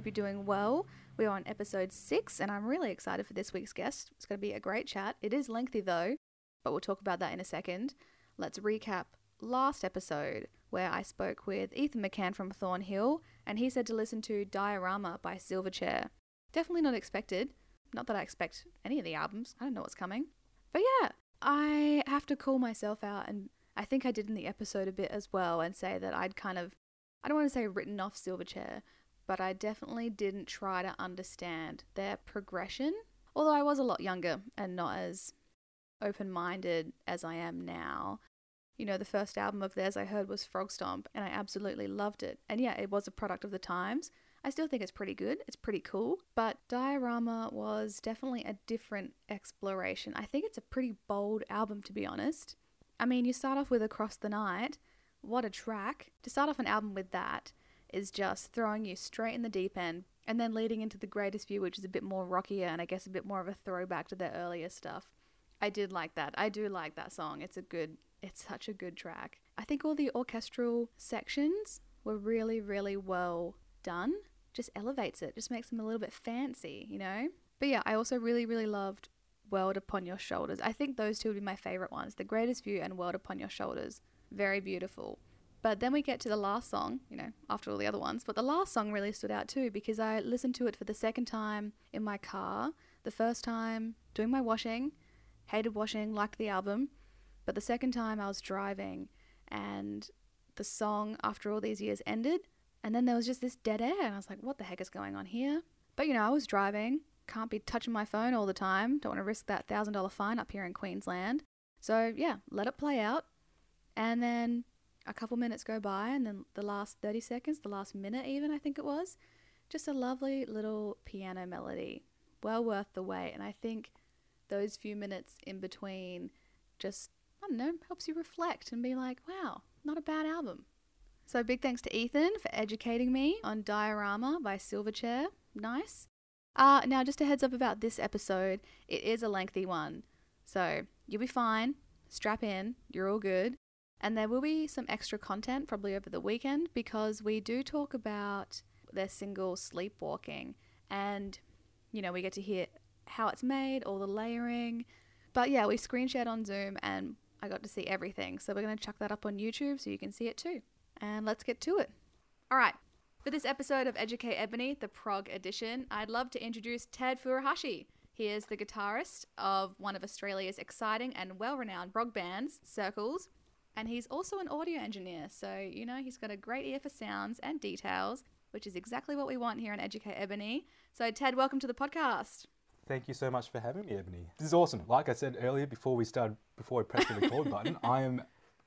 Hope you're doing well. We are on episode six, and I'm really excited for this week's guest. It's going to be a great chat. It is lengthy though, but we'll talk about that in a second. Let's recap last episode where I spoke with Ethan McCann from Thornhill, and he said to listen to Diorama by Silverchair. Definitely not expected. Not that I expect any of the albums, I don't know what's coming. But yeah, I have to call myself out, and I think I did in the episode a bit as well, and say that I'd kind of, I don't want to say written off Silverchair, but I definitely didn't try to understand their progression. Although I was a lot younger and not as open minded as I am now. You know, the first album of theirs I heard was Frogstomp, and I absolutely loved it. And yeah, it was a product of the times. I still think it's pretty good, it's pretty cool, but Diorama was definitely a different exploration. I think it's a pretty bold album, to be honest. I mean, you start off with Across the Night, what a track. To start off an album with that is just throwing you straight in the deep end, and then leading into The Greatest View, which is a bit more rockier and I guess a bit more of a throwback to their earlier stuff. I did like that. I do like that song. It's a good it's such a good track. I think all the orchestral sections were really, really well done. Just elevates it, just makes them a little bit fancy, you know? But yeah, I also really, really loved World Upon Your Shoulders. I think those two would be my favorite ones The Greatest View and World Upon Your Shoulders. Very beautiful. But then we get to the last song, you know, after all the other ones. But the last song really stood out too because I listened to it for the second time in my car, the first time doing my washing, hated washing, liked the album. But the second time I was driving and the song after all these years ended and then there was just this dead air and I was like, what the heck is going on here? But you know, I was driving, can't be touching my phone all the time, don't want to risk that $1000 fine up here in Queensland. So yeah, let it play out. And then a couple minutes go by and then the last 30 seconds, the last minute even I think it was, just a lovely little piano melody. Well worth the wait and I think those few minutes in between just I don't know, helps you reflect and be like, wow, not a bad album. So big thanks to Ethan for educating me on Diorama by Silverchair. Nice. Uh, now, just a heads up about this episode, it is a lengthy one. So you'll be fine. Strap in. You're all good. And there will be some extra content probably over the weekend because we do talk about their single Sleepwalking. And, you know, we get to hear how it's made, all the layering. But yeah, we screen shared on Zoom and I got to see everything. So we're going to chuck that up on YouTube so you can see it too. And let's get to it. All right. For this episode of Educate Ebony, the prog edition, I'd love to introduce Ted Furuhashi. He is the guitarist of one of Australia's exciting and well renowned prog bands, Circles, and he's also an audio engineer. So, you know, he's got a great ear for sounds and details, which is exactly what we want here on Educate Ebony. So, Ted, welcome to the podcast. Thank you so much for having me, Ebony. This is awesome. Like I said earlier, before we started, before I pressed the record button, I am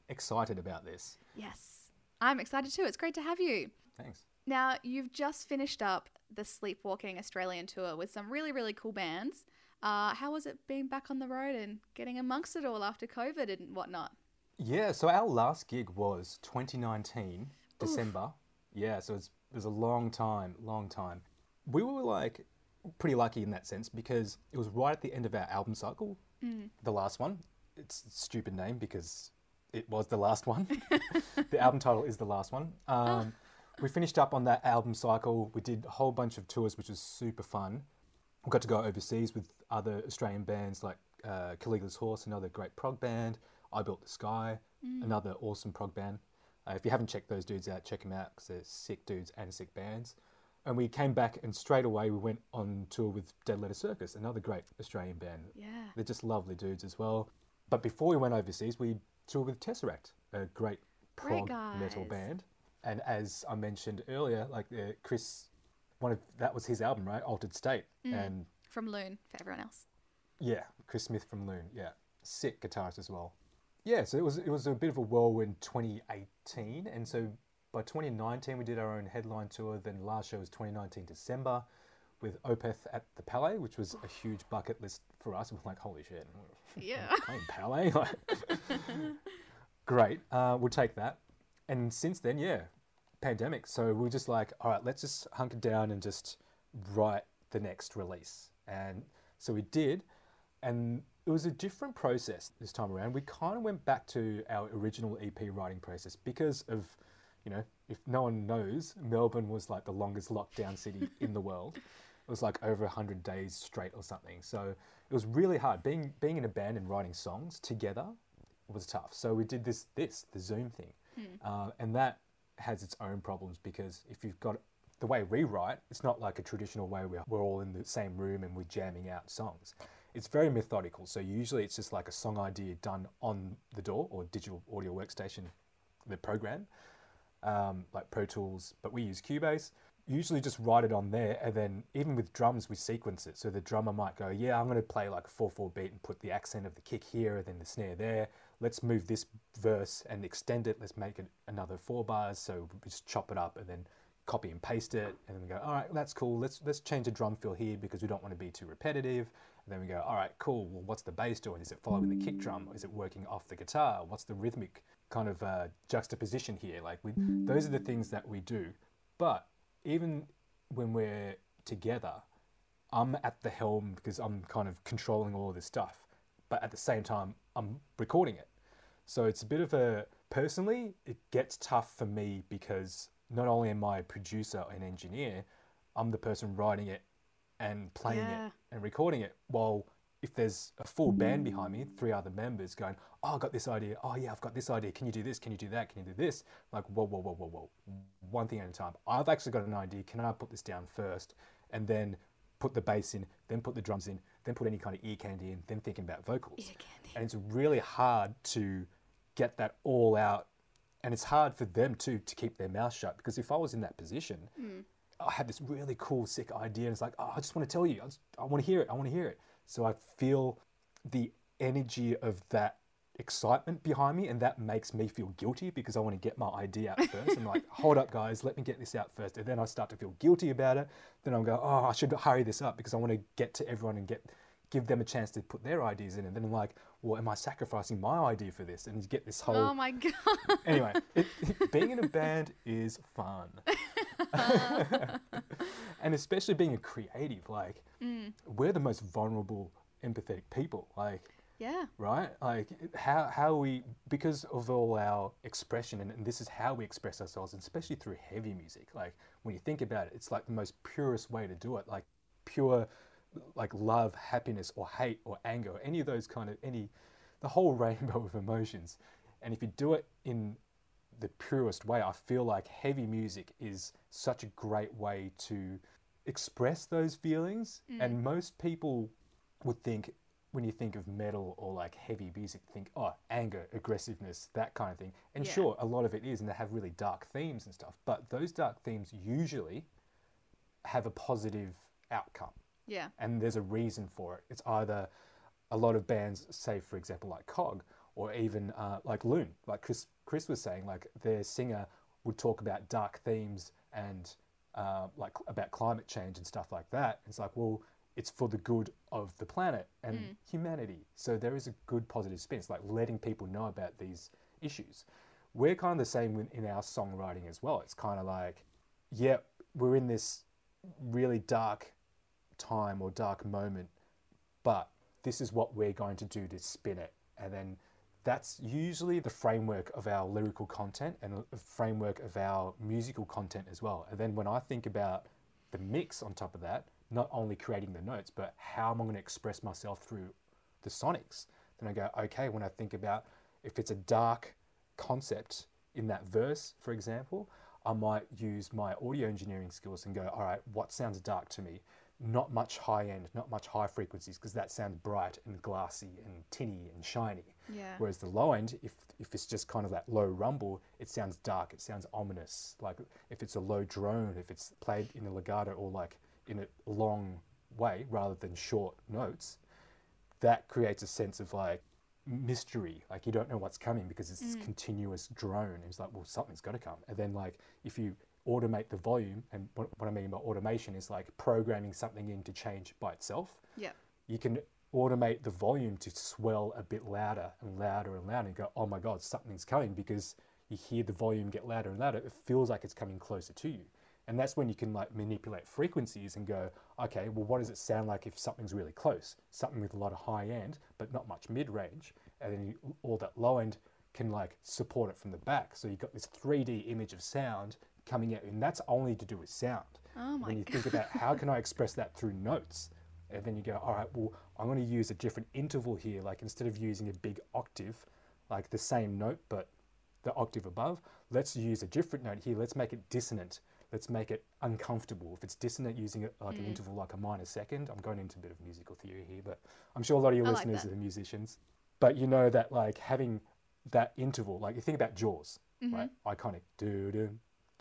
excited about this. Yes, I'm excited too. It's great to have you. Thanks. Now, you've just finished up the Sleepwalking Australian tour with some really, really cool bands. Uh, how was it being back on the road and getting amongst it all after COVID and whatnot? Yeah, so our last gig was 2019, December. Yeah, so it's, it was a long time, long time. We were like pretty lucky in that sense because it was right at the end of our album cycle, Mm. the last one. It's a stupid name because it was the last one. the album title is the last one. Um, we finished up on that album cycle. We did a whole bunch of tours, which was super fun. We got to go overseas with other Australian bands like uh, Caligula's Horse, another great prog band. I Built the Sky, another awesome prog band. Uh, if you haven't checked those dudes out, check them out because they're sick dudes and sick bands. And we came back and straight away we went on tour with Dead Letter Circus, another great Australian band. Yeah. They're just lovely dudes as well. But before we went overseas, we toured with Tesseract, a great Great prog metal band. And as I mentioned earlier, like uh, Chris, one of that was his album, right? Altered State, Mm. and From Loon for everyone else. yeah, Chris Smith from Loon, yeah, sick guitarist as well. Yeah, so it was it was a bit of a whirlwind 2018, and so by 2019 we did our own headline tour. Then last show was 2019 December with Opeth at the Palais, which was a huge bucket list for us. We're like, holy shit, Yeah. playing Palais, Like, great, uh, we'll take that. And since then, yeah, pandemic. So we are just like, all right, let's just hunker down and just write the next release. And so we did, and it was a different process this time around. We kind of went back to our original EP writing process because of You know, if no one knows, Melbourne was like the longest lockdown city in the world. It was like over 100 days straight or something. So it was really hard. Being, being in a band and writing songs together was tough. So we did this, this the Zoom thing. Uh, and that has its own problems because if you've got the way we write, it's not like a traditional way where we're all in the same room and we're jamming out songs. It's very methodical. So usually it's just like a song idea done on the DAW or digital audio workstation, the program, um, like Pro Tools, but we use Cubase. Usually just write it on there, and then even with drums, we sequence it. So the drummer might go, "Yeah, I'm going to play like a four-four beat and put the accent of the kick here, and then the snare there. Let's move this verse and extend it. Let's make it another four bars. So we just chop it up and then copy and paste it, and then we go, "All right, that's cool. Let's let's change the drum fill here because we don't want to be too repetitive." Then we go, "All right, cool. Well, what's the bass doing? Is it following the kick drum? Is it working off the guitar? What's the rhythmic kind of uh, juxtaposition here? Like, we, those are the things that we do. But even when we're together, I'm at the helm because I'm kind of controlling all of this stuff. But at the same time, I'm recording it. So it's a bit of a personally, it gets tough for me because not only am I a producer and engineer, I'm the person writing it and playing Yeah. it and recording it. While if there's a full band behind me, three other members going, Oh, I got this idea. Oh, yeah, I've got this idea. Can you do this? Can you do that? Can you do this? Like, whoa, whoa, whoa, whoa, whoa. One thing at a time. I've actually got an idea. Can I put this down first? And then put the bass in, then put the drums in, then put any kind of ear candy in, then thinking about vocals. Ear candy. And it's really hard to get that all out. And it's hard for them too to keep their mouth shut because if I was in that position, hmm. I had this really cool, sick idea, and it's like, oh, I just want to tell you, I, just, I want to hear it, I want to hear it. So I feel the energy of that excitement behind me, and that makes me feel guilty because I want to get my idea out first. I'm like, hold up, guys, let me get this out first, and then I start to feel guilty about it. Then I'll go, oh, I should hurry this up because I want to get to everyone and get give them a chance to put their ideas in, and then I'm like, well, am I sacrificing my idea for this? And you get this whole Oh my god. anyway, it, being in a band is fun. and especially being a creative, like, mm. we're the most vulnerable, empathetic people. Like, yeah. right? Like, how, how we, because of all our expression, and, and this is how we express ourselves, and especially through heavy music. Like, when you think about it, it's like the most purest way to do it. Like, pure, like, love, happiness, or hate, or anger, or any of those kind of, any, the whole rainbow of emotions. And if you do it in the purest way, I feel like heavy music is such a great way to express those feelings. Mm. And most people would think, when you think of metal or like heavy music, think, oh, anger, aggressiveness, that kind of thing. And Yeah. sure, a lot of it is, and they have really dark themes and stuff. But those dark themes usually have a positive outcome Yeah. and there's a reason for it. It's either a lot of bands, say for example like Cog, or even uh, like Loon, like Chris Chris was saying, like their singer would talk about dark themes and uh, like about climate change and stuff like that. It's like, well, it's for the good of the planet and humanity. So there is a good positive spin. It's like letting people know about these issues. We're kind of the same in our songwriting as well. It's kind of like, yeah, we're in this really dark time or dark moment, but this is what we're going to do to spin it. And then that's usually the framework of our lyrical content and the framework of our musical content as well. And then when I think about the mix on top of that, not only creating the notes, but how am I going to express myself through the sonics? Then I go, okay, when I think about if it's a dark concept in that verse, for example, I might use my audio engineering skills and go, all right, what sounds dark to me? Not much high end, not much high frequencies, because that sounds bright and glassy and tinny and shiny. Yeah. Whereas the low end, if if it's just kind of that low rumble, it sounds dark, it sounds ominous. Like if it's a low drone, if it's played in a legato or like in a long way rather than short notes, that creates a sense of like mystery. Like you don't know what's coming because it's this mm. continuous drone. It's like, well, something's got to come. And then like if you automate the volume, and what, what I mean by automation is like programming something in to change by itself Yeah. you can automate the volume to swell a bit louder and louder and louder and go, oh my God, something's coming because you hear the volume get louder and louder. It feels like it's coming closer to you. And that's when you can like manipulate frequencies and go, okay, well, what does it sound like if something's really close? Something with a lot of high end, but not much mid range. And then you, all that low end can like support it from the back. So you've got this 3D image of sound coming out, and that's only to do with sound. Oh my when you god. think about how can I express that through notes, and then you go, all right, well, I'm going to use a different interval here. Like instead of using a big octave, like the same note but the octave above, let's use a different note here. Let's make it dissonant. Let's make it uncomfortable. If it's dissonant, using it like Mm. an interval like a minor second. I'm going into a bit of musical theory here, but I'm sure a lot of your I listeners that. are musicians. But you know that like having that interval, like you think about Jaws, right? Iconic, do do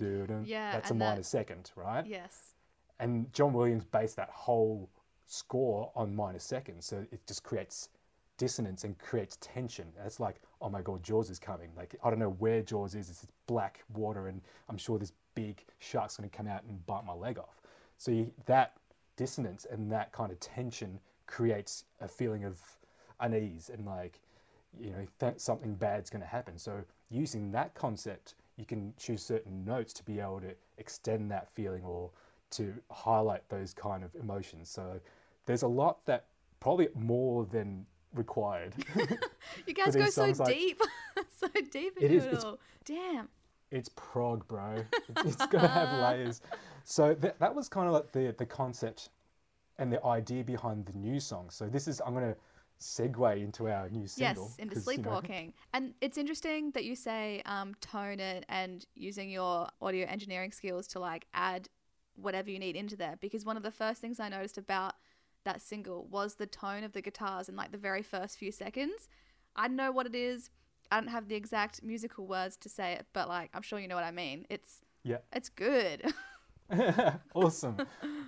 Mm-hmm. Yeah, that's a and that- minor second, right? Yes. And John Williams based that whole score on minor seconds, so it just creates dissonance and creates tension. It's like, oh my god, Jaws is coming. Like I don't know where Jaws is. It's this black water, and I'm sure this big shark's going to come out and bite my leg off. So you, that dissonance and that kind of tension creates a feeling of unease and like, you know, th- something bad's going to happen. So using that concept, you can choose certain notes to be able to extend that feeling or to highlight those kind of emotions. So there's a lot that probably more than required. You guys go so like- deep. so deep It into is- it all. Damn. it's prog, bro. It's gonna have layers. So that that was kind of like the the concept and the idea behind the new song. So this is I'm gonna segue into our new single. Yes, into 'cause, you know, sleepwalking. And it's interesting that you say um, tone it and using your audio engineering skills to like add whatever you need into there. Because one of the first things I noticed about that single was the tone of the guitars in like the very first few seconds. I don't know what it is. I don't have the exact musical words to say it, but like I'm sure you know what I mean. It's Yeah. it's good. awesome,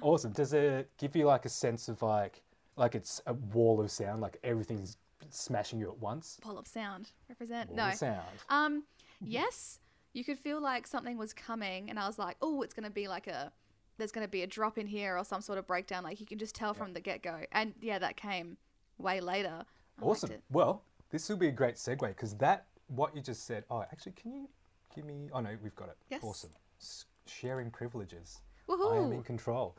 awesome. Does it give you like a sense of like like it's a wall of sound, like everything's smashing you at once? Wall of sound. Represent. Wall no. of sound. Um, yes, you could feel like something was coming, and I was like, oh, it's gonna be like a, there's gonna be a drop in here or some sort of breakdown. Like you can just tell from the get go, and yeah, that came way later. I Awesome. Well, this will be a great segue because that what you just said. Oh, actually, can you give me? Oh no, we've got it. Yes. Awesome. S- sharing privileges. I am in control.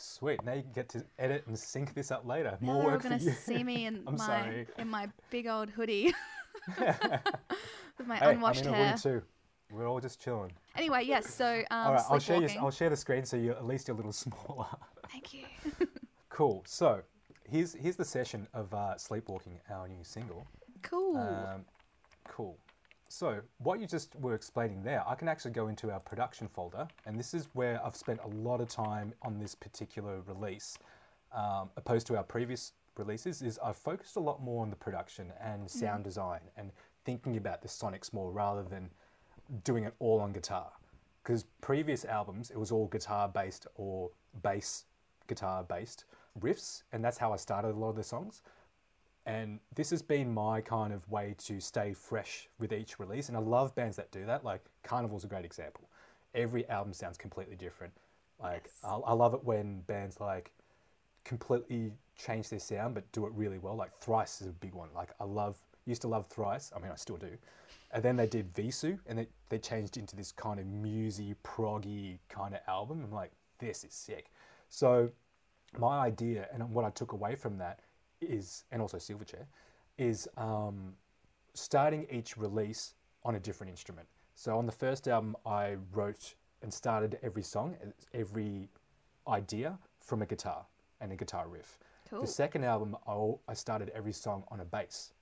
Sweet. Now you can get to edit and sync this up later. Now More work for gonna you. see me in I'm my sorry. in my big old hoodie with my Hey, I'm unwashed in a hair. too. We're all just chilling. Anyway, yes. So um, all right, I'll share you. I'll share the screen so you're at least a little smaller. Thank you. cool. So here's here's the session of uh, sleepwalking, our new single. cool. Um, cool. So what you just were explaining there, I can actually go into our production folder, and this is where I've spent a lot of time on this particular release, um, opposed to our previous releases. Is I've focused a lot more on the production and sound design and thinking about the sonics more rather than doing it all on guitar. Because previous albums, it was all guitar based or bass guitar based riffs, and that's how I started a lot of the songs. And this has been my kind of way to stay fresh with each release. And I love bands that do that. Like Karnivool's a great example. Every album sounds completely different. Like Yes. I, I love it when bands like completely change their sound but do it really well. Like Thrice is a big one. Like I love used to love Thrice. I mean I still do. And then they did Vheissu and they, they changed into this kind of musy, proggy kind of album. I'm like, this is sick. So my idea and what I took away from that is, and also Silverchair, is um, starting each release on a different instrument. So on the first album, I wrote and started every song, every idea from a guitar and a guitar riff. Cool. The second album, I, started every song on a bass.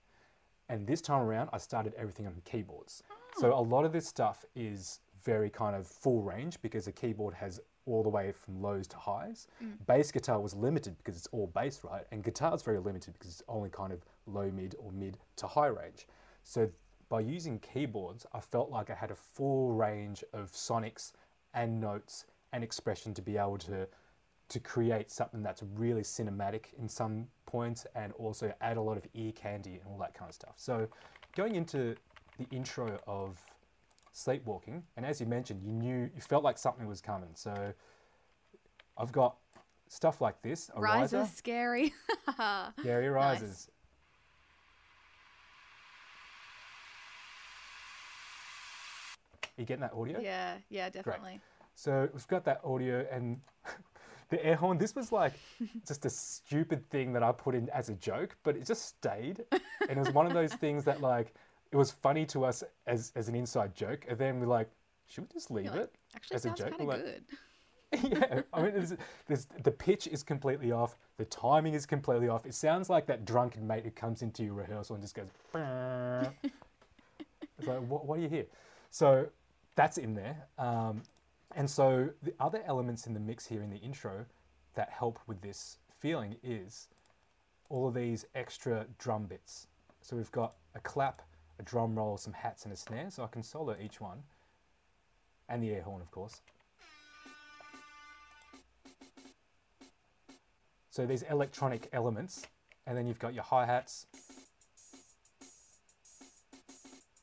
And this time around, I started everything on keyboards. So a lot of this stuff is very kind of full range because a keyboard has all the way from lows to highs. Mm. Bass guitar was limited because it's all bass, right? And guitar is very limited because it's only kind of low mid or mid to high range. So by using keyboards, I felt like I had a full range of sonics and notes and expression to be able to to create something that's really cinematic in some points and also add a lot of ear candy and all that kind of stuff. So going into the intro of sleepwalking, and as you mentioned, you knew you felt like something was coming. So I've got stuff like this, a riser, Rises scary. Gary Nice. rises. You getting that audio? yeah, yeah, definitely. Great. So we've got that audio and the air horn. This was like just a stupid thing that I put in as a joke, but it just stayed. And it was one of those things that like it was funny to us as as an inside joke, and then we're like, should we just leave like, it? Actually, as a sounds joke, kind of like- good. yeah, I mean, there's, there's, the pitch is completely off. The timing is completely off. It sounds like that drunken mate who comes into your rehearsal and just goes. It's like, what, what do you hear? So that's in there. Um, and so the other elements in the mix here in the intro that help with this feeling is all of these extra drum bits. So we've got a clap, a drum roll, some hats, and a snare. So I can solo each one, and the air horn, of course. So these electronic elements, and then you've got your hi hats,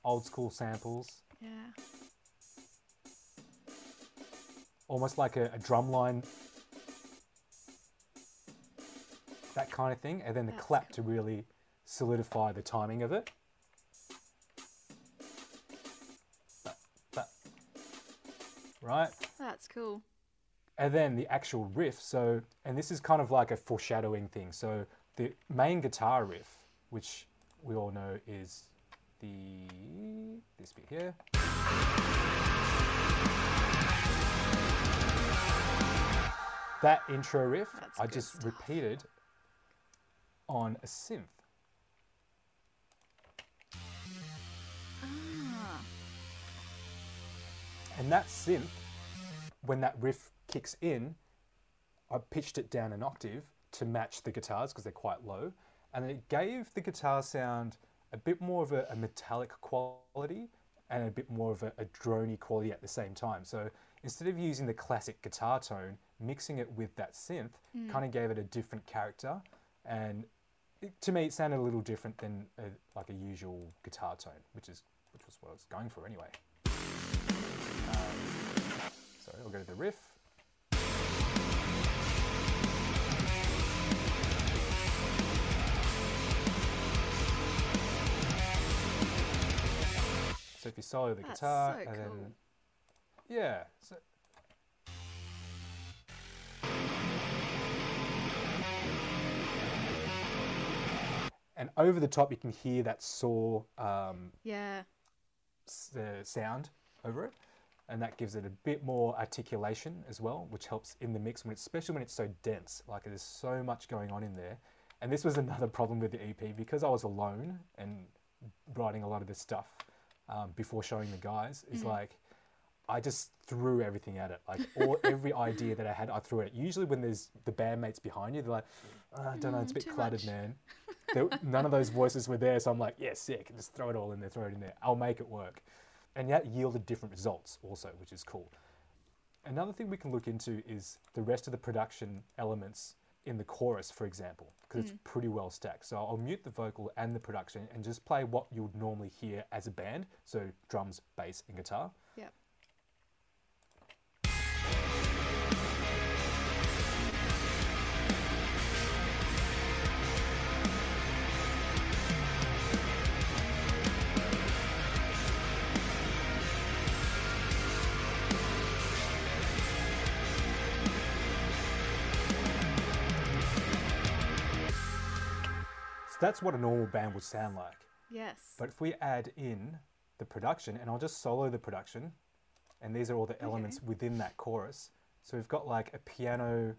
old school samples, Yeah. almost like a, a drum line, that kind of thing, and then the That's clap to really solidify the timing of it. Right? That's cool. and then the actual riff so and this is kind of like a foreshadowing thing so the main guitar riff which we all know is the this bit here that intro riff That's i just stuff. repeated on a synth And that synth, when that riff kicks in, I pitched it down an octave to match the guitars because they're quite low. And it gave the guitar sound a bit more of a, a metallic quality and a bit more of a, a drony quality at the same time. So instead of using the classic guitar tone, mixing it with that synth mm. kind of gave it a different character. And it, to me, it sounded a little different than a, like a usual guitar tone, which is which was what I was going for anyway. Sorry, I'll go to the riff. So if you solo the That's guitar so and cool. then yeah, so and over the top you can hear that saw um, Yeah. s- uh, sound over it, and that gives it a bit more articulation as well, which helps in the mix when it's especially when it's so dense. Like there's so much going on in there, and this was another problem with the EP because I was alone and writing a lot of this stuff um, before showing the guys. Is like I just threw everything at it. Like all every idea that I had, I threw it. Usually when there's the bandmates behind you, they're like, "Uh, I don't know, it's a Mm, bit too cluttered, much." man. There, none of those voices were there, so I'm like, yeah, sick. Just throw it all in there, throw it in there. I'll make it work. And that yielded different results also, which is cool. Another thing we can look into is the rest of the production elements in the chorus, for example, because it's mm. pretty well stacked. So I'll mute the vocal and the production and just play what you would normally hear as a band. So drums, bass, and guitar. That's what a normal band would sound like. Yes. But if we add in the production, and I'll just solo the production, and these are all the elements within that chorus. So we've got like a piano.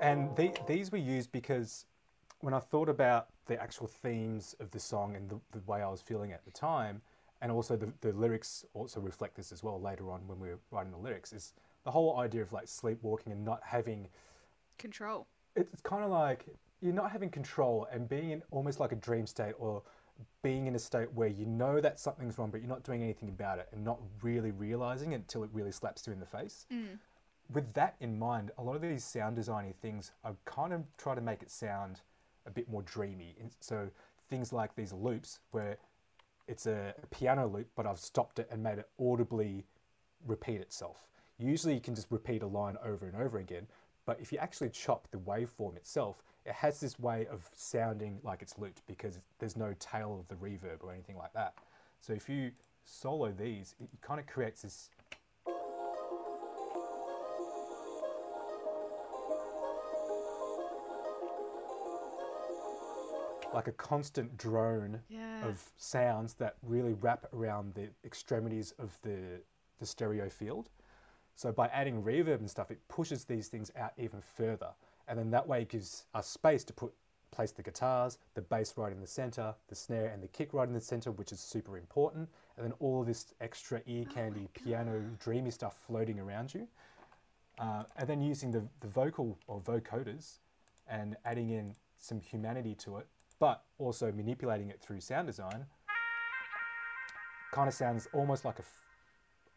And the, these were used because when I thought about the actual themes of the song and the, the way I was feeling at the time, and also the, the lyrics also reflect this as well later on when we were writing the lyrics, is the whole idea of like sleepwalking and not having Control. it's kind of like you're not having control and being in almost like a dream state or being in a state where you know that something's wrong but you're not doing anything about it and not really realizing it until it really slaps you in the face. Mm. With that in mind a lot of these sound designy things i kind of try to make it sound a bit more dreamy. So things like these loops where it's a, piano loop but i've stopped it and made it audibly repeat itself. Usually you can just repeat a line over and over again, but if you actually chop the waveform itself, it has this way of sounding like it's looped because there's no tail of the reverb or anything like that. So if you solo these, it kind of creates this like a constant drone Yeah. of sounds that really wrap around the extremities of the, the stereo field. So by adding reverb and stuff, it pushes these things out even further. And then that way it gives us space to put place the guitars, the bass right in the center, the snare and the kick right in the center, which is super important. And then all this extra ear candy, piano, dreamy stuff floating around you. Uh, and then using the, the vocal or vocoders and adding in some humanity to it, but also manipulating it through sound design, kind of sounds almost like a f-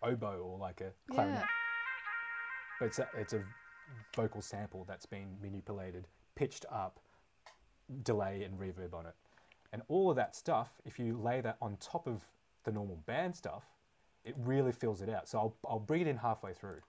oboe or like a clarinet. Yeah. But it's a, it's a vocal sample that's been manipulated, pitched up, delay and reverb on it. And all of that stuff, if you lay that on top of the normal band stuff, it really fills it out. So I'll, I'll bring it in halfway through.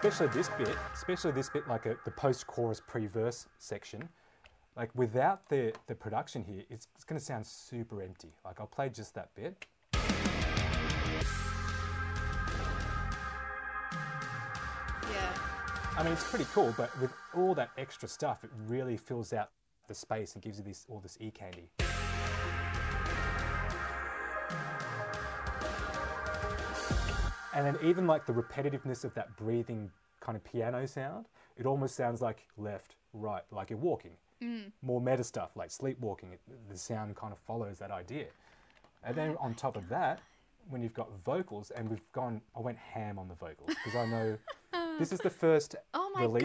Especially this bit, especially this bit, like a, the post-chorus pre-verse section, like without the the production here, it's, it's going to sound super empty. Like I'll play just that bit. Yeah. I mean, it's pretty cool, but with all that extra stuff, it really fills out the space and gives you this all this e candy. And then even like the repetitiveness of that breathing kind of piano sound, it almost sounds like left, right, like you're walking. More meta stuff like sleepwalking. It, the sound kind of follows that idea. And then on top of that, when you've got vocals, and we've gone, I went ham on the vocals because I know this is the first Oh my release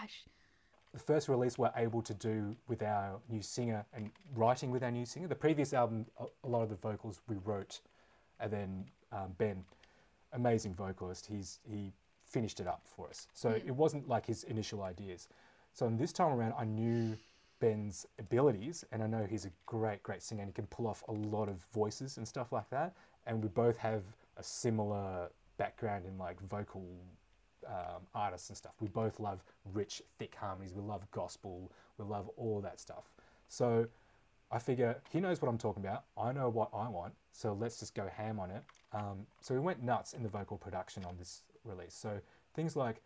gosh. the first release we're able to do with our new singer and writing with our new singer. The previous album, a, a lot of the vocals we wrote, and then um, Ben, amazing vocalist, he's he finished it up for us. So it wasn't like his initial ideas. So in this time around, I knew Ben's abilities, and I know he's a great, great singer, and he can pull off a lot of voices and stuff like that. And we both have a similar background in like vocal um, artists and stuff. We both love rich, thick harmonies. We love gospel. We love all that stuff. So I figure he knows what I'm talking about. I know what I want. So let's just go ham on it. Um, so we went nuts in the vocal production on this release. So things like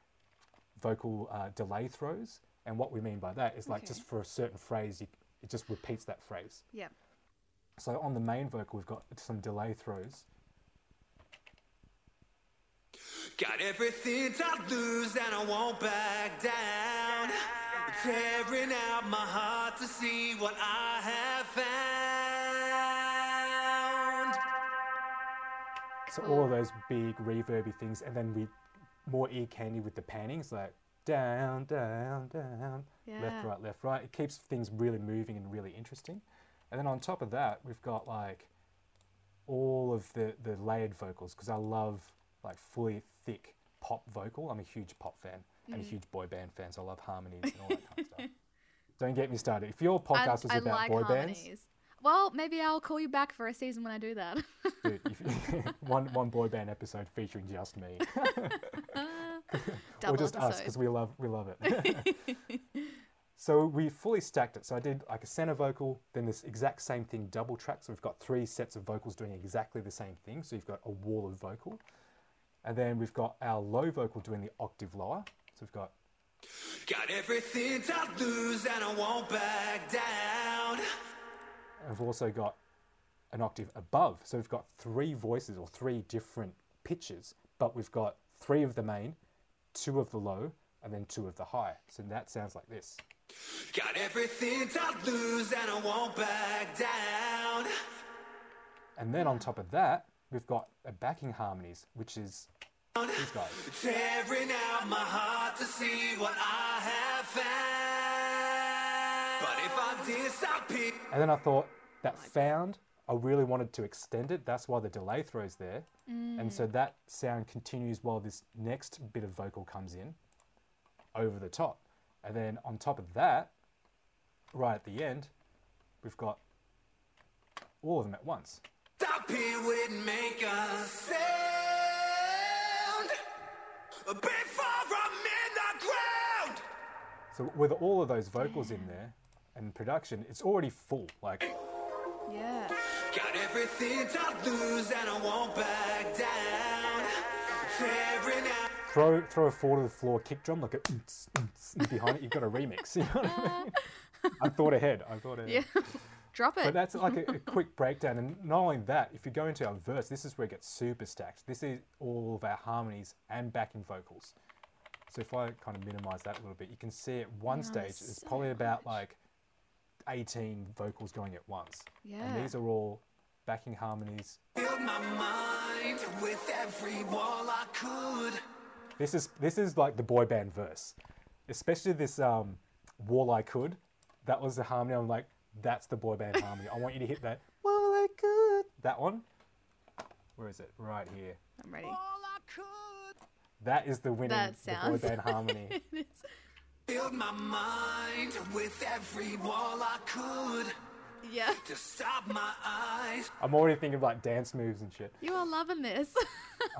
vocal uh, delay throws. And what we mean by that is like Okay. just for a certain phrase, you, it just repeats that phrase. Yeah. So on the main vocal, we've got some delay throws. Got everything to lose and I won't back down. Tearing out my heart to see what I have found. So all of those big reverby things, and then we more ear candy with the pannings, like down, down, down, Yeah. left, right, left, right. It keeps things really moving and really interesting. And then on top of that, we've got like all of the the layered vocals because I love like fully thick pop vocal. I'm a huge pop fan and a Mm. huge boy band fan, so I love harmonies and all that kind of stuff. Don't get me started. If your podcast was I, I about like boy harmonies. bands, Well, maybe I'll call you back for a season when I do that. dude, if, one one boy band episode featuring just me. Or just us because we love we love it. so we fully stacked it. So I did like a center vocal, then this exact same thing double track. So we've got three sets of vocals doing exactly the same thing. So you've got a wall of vocal, and then we've got our low vocal doing the octave lower. So we've got Got everything to lose and I won't back down. and we've also got an octave above. So we've got three voices or three different pitches, but we've got three of the main, two of the low, and then two of the high. So that sounds like this. Got everything to lose and I won't back down. And then on top of that, we've got a backing harmonies, which is these guys. Tearing out my heart to see what I have found. But if I disappear, And then I thought that found, I really wanted to extend it. That's why the delay throws there. Mm. And so that sound continues while this next bit of vocal comes in over the top. And then on top of that, right at the end, we've got all of them at once. stop here wouldn't make a sound. So with all of those vocals in there and production, it's already full. Like Yeah. Got everything to lose and I won't back down. Tearing out. throw throw a four to the floor kick drum like a oonts, oonts, behind it. You've got a remix. You know what I mean? I thought ahead. I thought ahead. Yeah. Drop it. But that's like a, a quick breakdown, and not only that, if you go into our verse, this is where it gets super stacked. This is all of our harmonies and backing vocals. So if I kind of minimize that a little bit, you can see at one Wow, stage it's so probably about much. like 18 vocals going at once. Yeah. And these are all backing harmonies. Filled my mind with every wall I could. This is this is like the boy band verse, especially this um, "Wall I Could." That was the harmony. I'm like, that's the boy band harmony. I want you to hit that "Wall I Could." That one. Where is it? Right here. I'm ready. All I could. That is the winning That the boy band harmony. It is. Filled my mind with every wall I could. yeah. To stop my eyes. I'm already thinking of like dance moves and shit. You are loving this.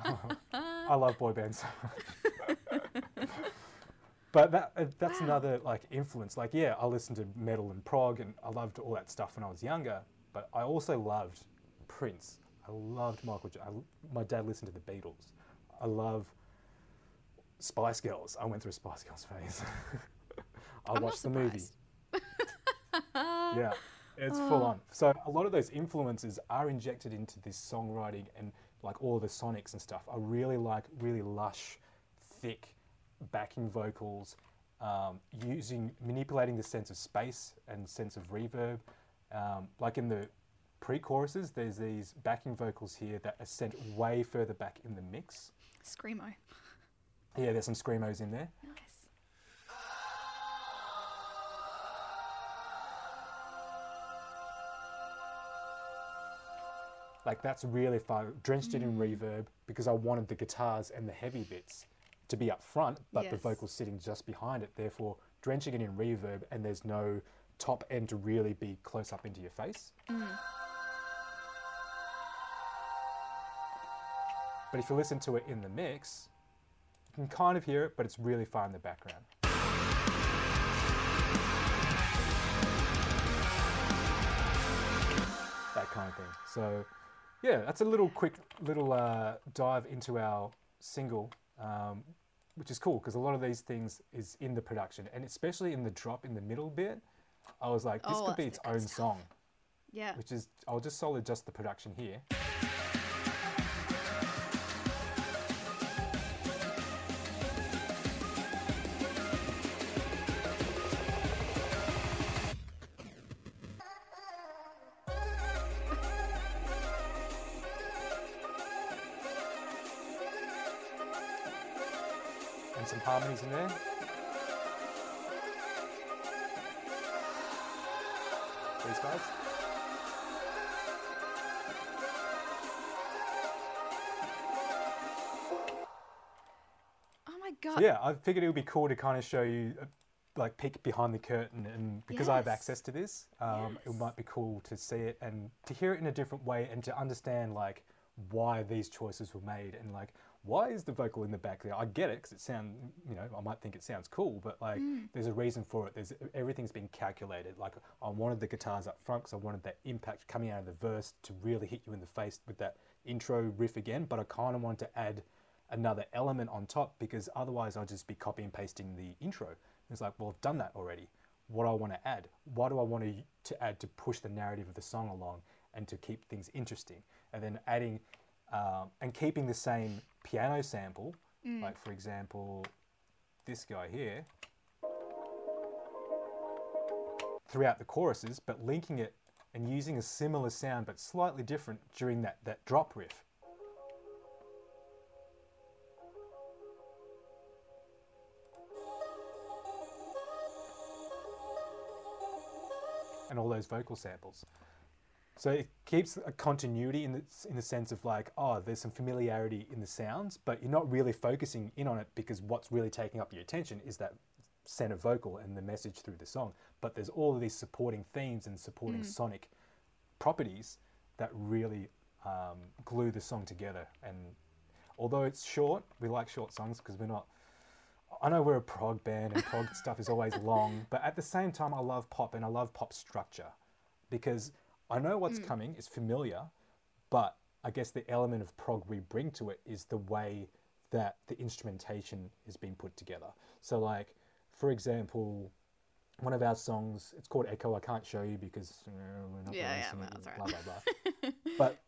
I love boy bands. But that uh, that's another like influence. Like yeah, I listened to metal and prog, and I loved all that stuff when I was younger. But I also loved Prince. I loved Michael. J- I, my dad listened to the Beatles. I love Spice Girls. I went through a Spice Girls phase. I I'm watched the movie. yeah, it's full on. So a lot of those influences are injected into this songwriting and like all the sonics and stuff. I really like really lush, thick backing vocals, um, using manipulating the sense of space and sense of reverb. Um, like in the pre-choruses, there's these backing vocals here that are sent way further back in the mix. Screamo. Yeah, there's some screamos in there. Nice. Like that's really fun. Drenched it in reverb because I wanted the guitars and the heavy bits to be up front, but the Yes. vocals sitting just behind it. Therefore, drenching it in reverb and there's no top end to really be close up into your face. But if you listen to it in the mix, you can kind of hear it, but it's really far in the background. that kind of thing. So, yeah, that's a little quick little uh, dive into our single, um, which is cool because a lot of these things is in the production, and especially in the drop in the middle bit. I was like, this Oh, could be its own stuff. song, Yeah. which is I'll just solo just the production here. God. Yeah, I figured it would be cool to kind of show you, uh, like, peek behind the curtain, and because I have access to this, um, it might be cool to see it and to hear it in a different way, and to understand like why these choices were made, and like why is the vocal in the back there? I get it because it sound, you know, I might think it sounds cool, but like there's a reason for it. There's everything's been calculated. Like I wanted the guitars up front because I wanted that impact coming out of the verse to really hit you in the face with that intro riff again, but I kind of wanted to add another element on top because otherwise I'll just be copy and pasting the intro. And It's like, well, I've done that already. What do I want to add? What do I want to, to add to push the narrative of the song along and to keep things interesting? And then adding um, and keeping the same piano sample, like for example, this guy here, throughout the choruses, but linking it and using a similar sound but slightly different during that, that drop riff. And all those vocal samples. So it keeps a continuity in the, in the sense of like, oh, there's some familiarity in the sounds, but you're not really focusing in on it because what's really taking up your attention is that center vocal and the message through the song. But there's all of these supporting themes and supporting sonic properties that really um, glue the song together. And Although it's short, we like short songs because we're not. I know we're a prog band and prog stuff is always long, but at the same time, I love pop and I love pop structure because I know what's mm. coming, it's familiar, but I guess the element of prog we bring to it is the way that the instrumentation is being put together. So, like, for example, one of our songs, it's called Echo. I can't show you because we're not Yeah, yeah, that's all blah, blah, blah. but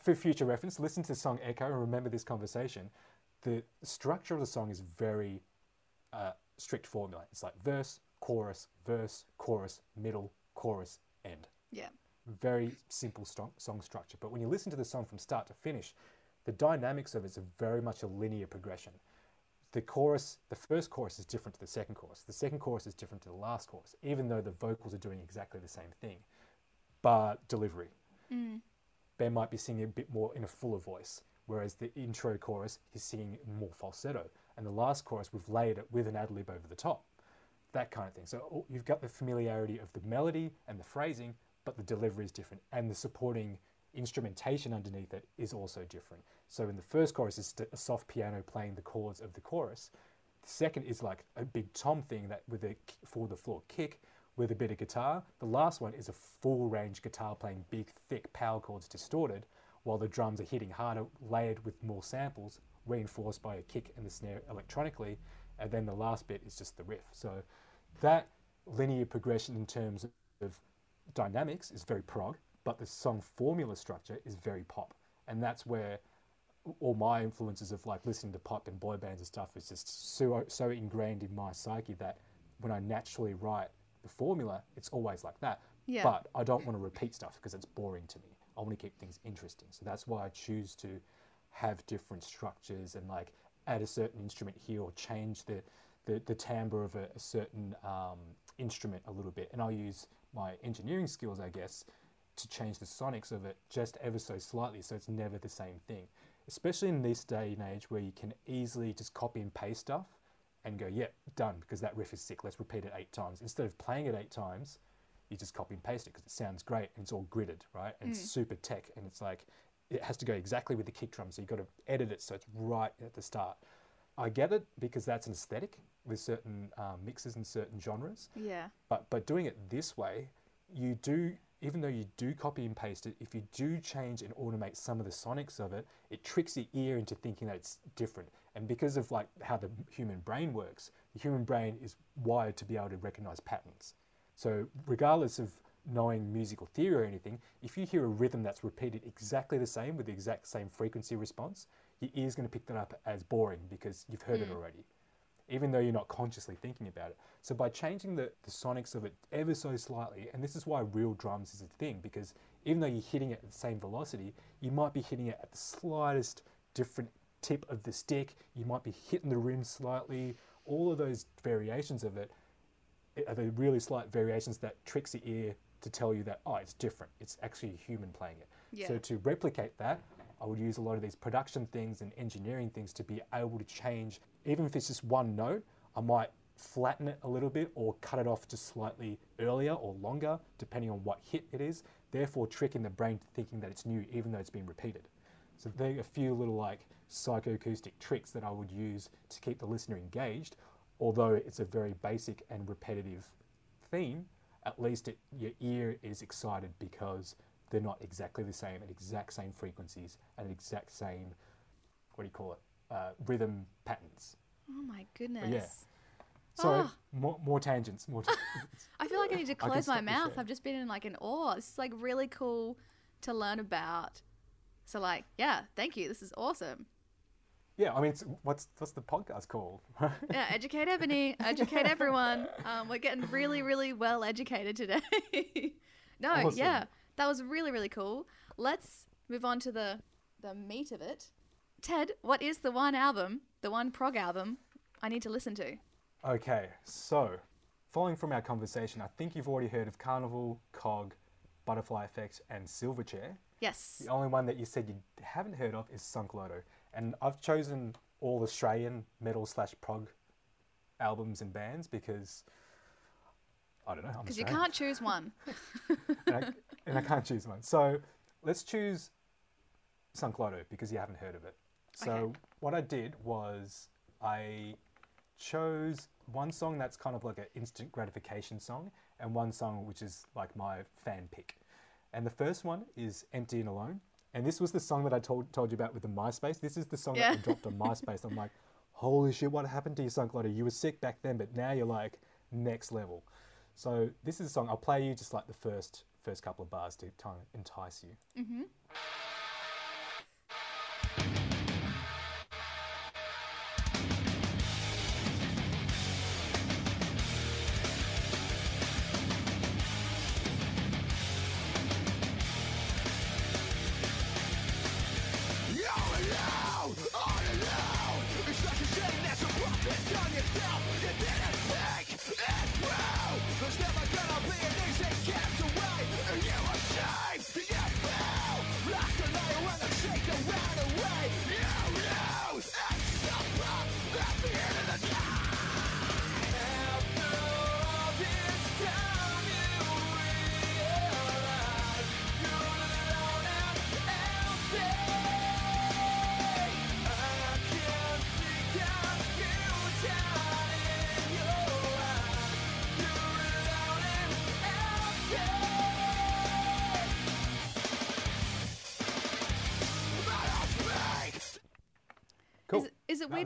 for future reference, listen to the song Echo and remember this conversation. The structure of the song is very uh, strict formula. It's like verse, chorus, verse, chorus, middle, chorus, end. Yeah. Very simple song, song structure. But when you listen to the song from start to finish, the dynamics of it is very much a linear progression. The chorus, the first chorus is different to the second chorus. The second chorus is different to the last chorus, even though the vocals are doing exactly the same thing. But delivery. Ben might be singing a bit more in a fuller voice, whereas the intro chorus he's singing more falsetto, and the last chorus we've layered it with an ad lib over the top, that kind of thing. So oh, you've got the familiarity of the melody and the phrasing, but the delivery is different, and the supporting instrumentation underneath it is also different. So in the first chorus is st- a soft piano playing the chords of the chorus. The second is like a big tom thing that with a for the floor kick with a bit of guitar. The last one is a full range guitar playing big, thick power chords distorted, while the drums are hitting harder, layered with more samples, reinforced by a kick and the snare electronically. And then the last bit is just the riff. So that linear progression in terms of dynamics is very prog, but the song formula structure is very pop. And that's where all my influences of like listening to pop and boy bands and stuff is just so so ingrained in my psyche that when I naturally write the formula, it's always like that. Yeah. But I don't want to repeat stuff because it's boring to me. I want to keep things interesting. So that's why I choose to have different structures and like add a certain instrument here or change the the, the timbre of a, a certain um, instrument a little bit. And I'll use my engineering skills, I guess, to change the sonics of it just ever so slightly so it's never the same thing. Especially in this day and age where you can easily just copy and paste stuff and go, yeah, done, because that riff is sick, let's repeat it eight times. Instead of playing it eight times, you just copy and paste it because it sounds great and it's all gridded, right? And it's super tech and it's like, it has to go exactly with the kick drum, so you've got to edit it so it's right at the start. I get it because that's an aesthetic with certain um, mixes and certain genres. Yeah. But but doing it this way, you do even though you do copy and paste it, if you do change and automate some of the sonics of it, it tricks the ear into thinking that it's different. And because of like how the human brain works, the human brain is wired to be able to recognize patterns. So regardless of knowing musical theory or anything, if you hear a rhythm that's repeated exactly the same with the exact same frequency response, your ear's going to pick that up as boring because you've heard it hmm. already even though you're not consciously thinking about it. So by changing the, the sonics of it ever so slightly, and this is why real drums is a thing, because even though you're hitting it at the same velocity, you might be hitting it at the slightest different tip of the stick, you might be hitting the rim slightly, all of those variations of it are the really slight variations that tricks the ear to tell you that, oh, it's different. It's actually a human playing it. Yeah. So to replicate that, I would use a lot of these production things and engineering things to be able to change, even if it's just one note, I might flatten it a little bit or cut it off just slightly earlier or longer, depending on what hit it is, therefore tricking the brain to thinking that it's new, even though it's been repeated. So there are a few little like psychoacoustic tricks that I would use to keep the listener engaged, although it's a very basic and repetitive theme, at least it, your ear is excited because they're not exactly the same at exact same frequencies and exact same, what do you call it, uh, rhythm patterns. Oh my goodness. Yeah. So Ah. more, more tangents, more tangents. I feel like I need to close my mouth. I've just been in like an awe. This is like really cool to learn about. So like, yeah, thank you. This is awesome. Yeah, I mean, what's what's the podcast called? Yeah, educate Ebony, educate everyone. Um, we're getting really, really well educated today. no, Awesome. yeah, that was really, really cool. Let's move on to the the meat of it. Ted, what is the one album, the one prog album I need to listen to? Okay, so following from our conversation, I think you've already heard of Karnivool, Cog, Butterfly Effect, and Silverchair. Yes. The only one that you said you haven't heard of is Sunk Loto. And I've chosen all Australian metal slash prog albums and bands because I don't know. Because you can't choose one. and, I, and I can't choose one. So let's choose Sunk because you haven't heard of it. So Okay. what I did was I chose one song that's kind of like an instant gratification song, and one song which is like my fan pick. And the first one is "Empty and Alone," and this was the song that I told told you about with the MySpace. This is the song Yeah. that I dropped on MySpace. I'm like, holy shit, what happened to you, Sunk Loto? You were sick back then, but now you're like next level. So this is a song. I'll play you just like the first first couple of bars to kind of entice you. Mm-hmm.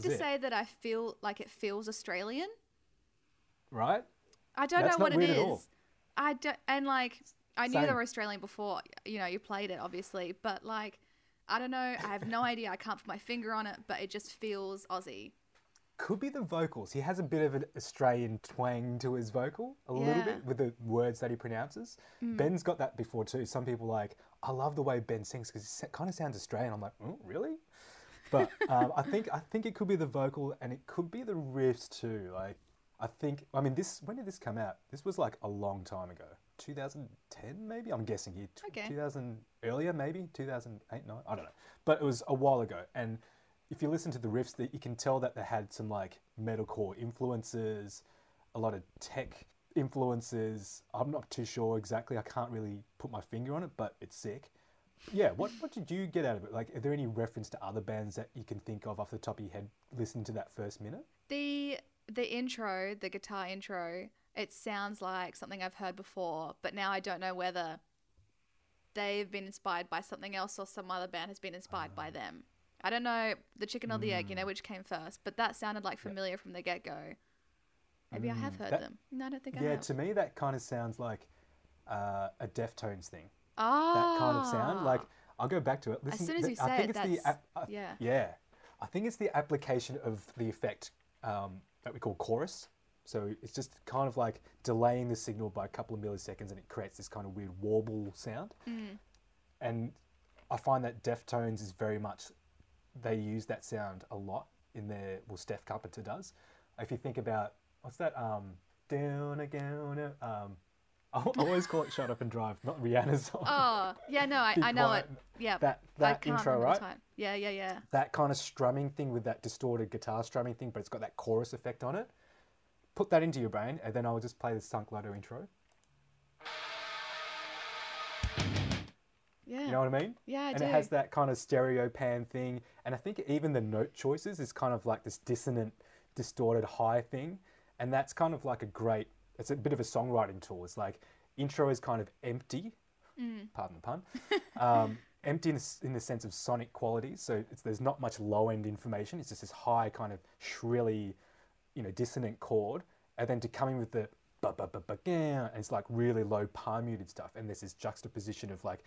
Weird to it. say that I feel like it feels Australian? Right? I don't That's know what it weird at all. is. I don't, and like I knew they were Australian before. You know, you played it obviously, but like I don't know. I have no idea. I can't put my finger on it, but it just feels Aussie. Could be the vocals. He has a bit of an Australian twang to his vocal, a little bit with the words that he pronounces. Mm. Ben's got that before too. Some people like, I love the way Ben sings because he kind of sounds Australian. I'm like, oh, really? But um, I think I think it could be the vocal and it could be the riffs too. Like, I think I mean this. When did this come out? This was like a long time ago. 2010 maybe. I'm guessing here. Tw- Okay. 2000 earlier maybe 2008 9 I don't know. But it was a while ago and if you listen to the riffs, that you can tell that they had some like metalcore influences, a lot of tech influences. I'm not too sure exactly. I can't really put my finger on it, but it's sick. Yeah, what what did you get out of it? Like, are there any reference to other bands that you can think of off the top of your head listening to that first minute? The the intro, the guitar intro, it sounds like something I've heard before, but now I don't know whether they've been inspired by something else or some other band has been inspired by ah. them. I don't know the chicken or the egg, you know, hmm. which came first, but that sounded like familiar from the get go. Maybe I have hmm, heard that- them. No, I don't think I Yeah, to me that kind of sounds like uh, a Deftones thing. Ah, That kind of sound. Like, I'll go back to it. Listen, soon as you I say think it, it's the I- yeah. Yeah, I think it's the application of the effect um, that we call chorus. So it's just kind of like delaying the signal by a couple of milliseconds, and it creates this kind of weird warble sound. Mm. And I find that Deftones is very much they use that sound a lot in their well, Stef Carpenter does. If you think about what's that um, down again, um, I oh. always call it "Shut Up and Drive," not Rihanna's song. Oh, yeah, no, I, I know quiet. it. Yeah, That that intro, right? Yeah, yeah, yeah. that kind of strumming thing with that distorted guitar strumming thing, but it's got that chorus effect on it. Put that into your brain, and then I'll just play the Sunk Loto intro. Yeah. You know what I mean? Yeah, I and do. it has that kind of stereo pan thing, and I think even the note choices is kind of like this dissonant, distorted high thing, and that's kind of like a great. It's a bit of a songwriting tool. It's like intro is kind of empty, Mm. pardon the pun, um, empty in the, in the sense of sonic qualities. So it's, there's not much low end information. It's just this high kind of shrilly, you know, dissonant chord, and then to come in with the ba ba ba ba and it's like really low palm muted stuff, and there's this juxtaposition of like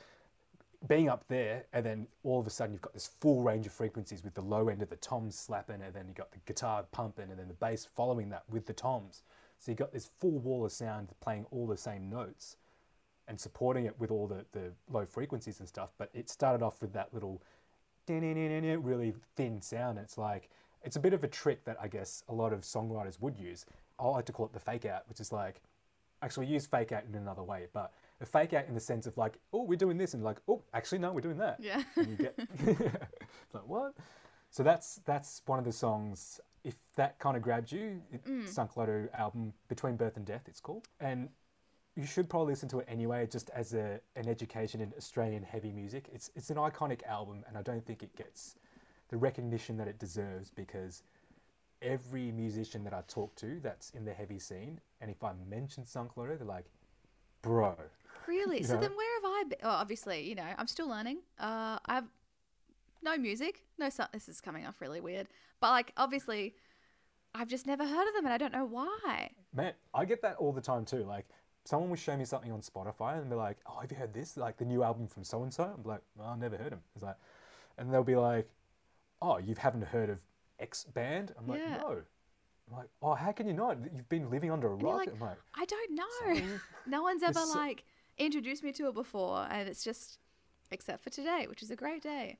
being up there, and then all of a sudden you've got this full range of frequencies with the low end of the toms slapping, and then you've got the guitar pumping, and then the bass following that with the toms. So you've got this full wall of sound playing all the same notes and supporting it with all the, the low frequencies and stuff. But it started off with that little really thin sound. It's like, it's a bit of a trick that I guess a lot of songwriters would use. I like to call it the fake out, which is like, actually we use fake out in another way, but a fake out in the sense of like, oh, we're doing this, and like, oh, actually no, we're doing that. Yeah. And you get it's like what? So that's that's one of the songs. If that kind of grabbed you, it, Sunk Loto album Between Birth and Death, it's called, and you should probably listen to it anyway, just as a an education in Australian heavy music. It's it's an iconic album, and I don't think it gets the recognition that it deserves because every musician that I talk to that's in the heavy scene, and if I mention Sunk they're like, bro. Really? So know? then where have I been? Oh, obviously, you know, I'm still learning. Uh, I've no music, no. Su- this is coming off really weird, but like obviously, I've just never heard of them, and I don't know why. Man, I get that all the time too. Like, someone will show me something on Spotify and be like, "Oh, have you heard this? Like the new album from so and so." I'm like, well, "I never heard him." It's like, and they'll be like, "Oh, you haven't heard of X band?" I'm like, Yeah. "No." I'm like, "Oh, how can you not? You've been living under a And rock." like, I'm like, I don't know. No one's ever so- like introduced me to it before, and it's just except for today, which is a great day.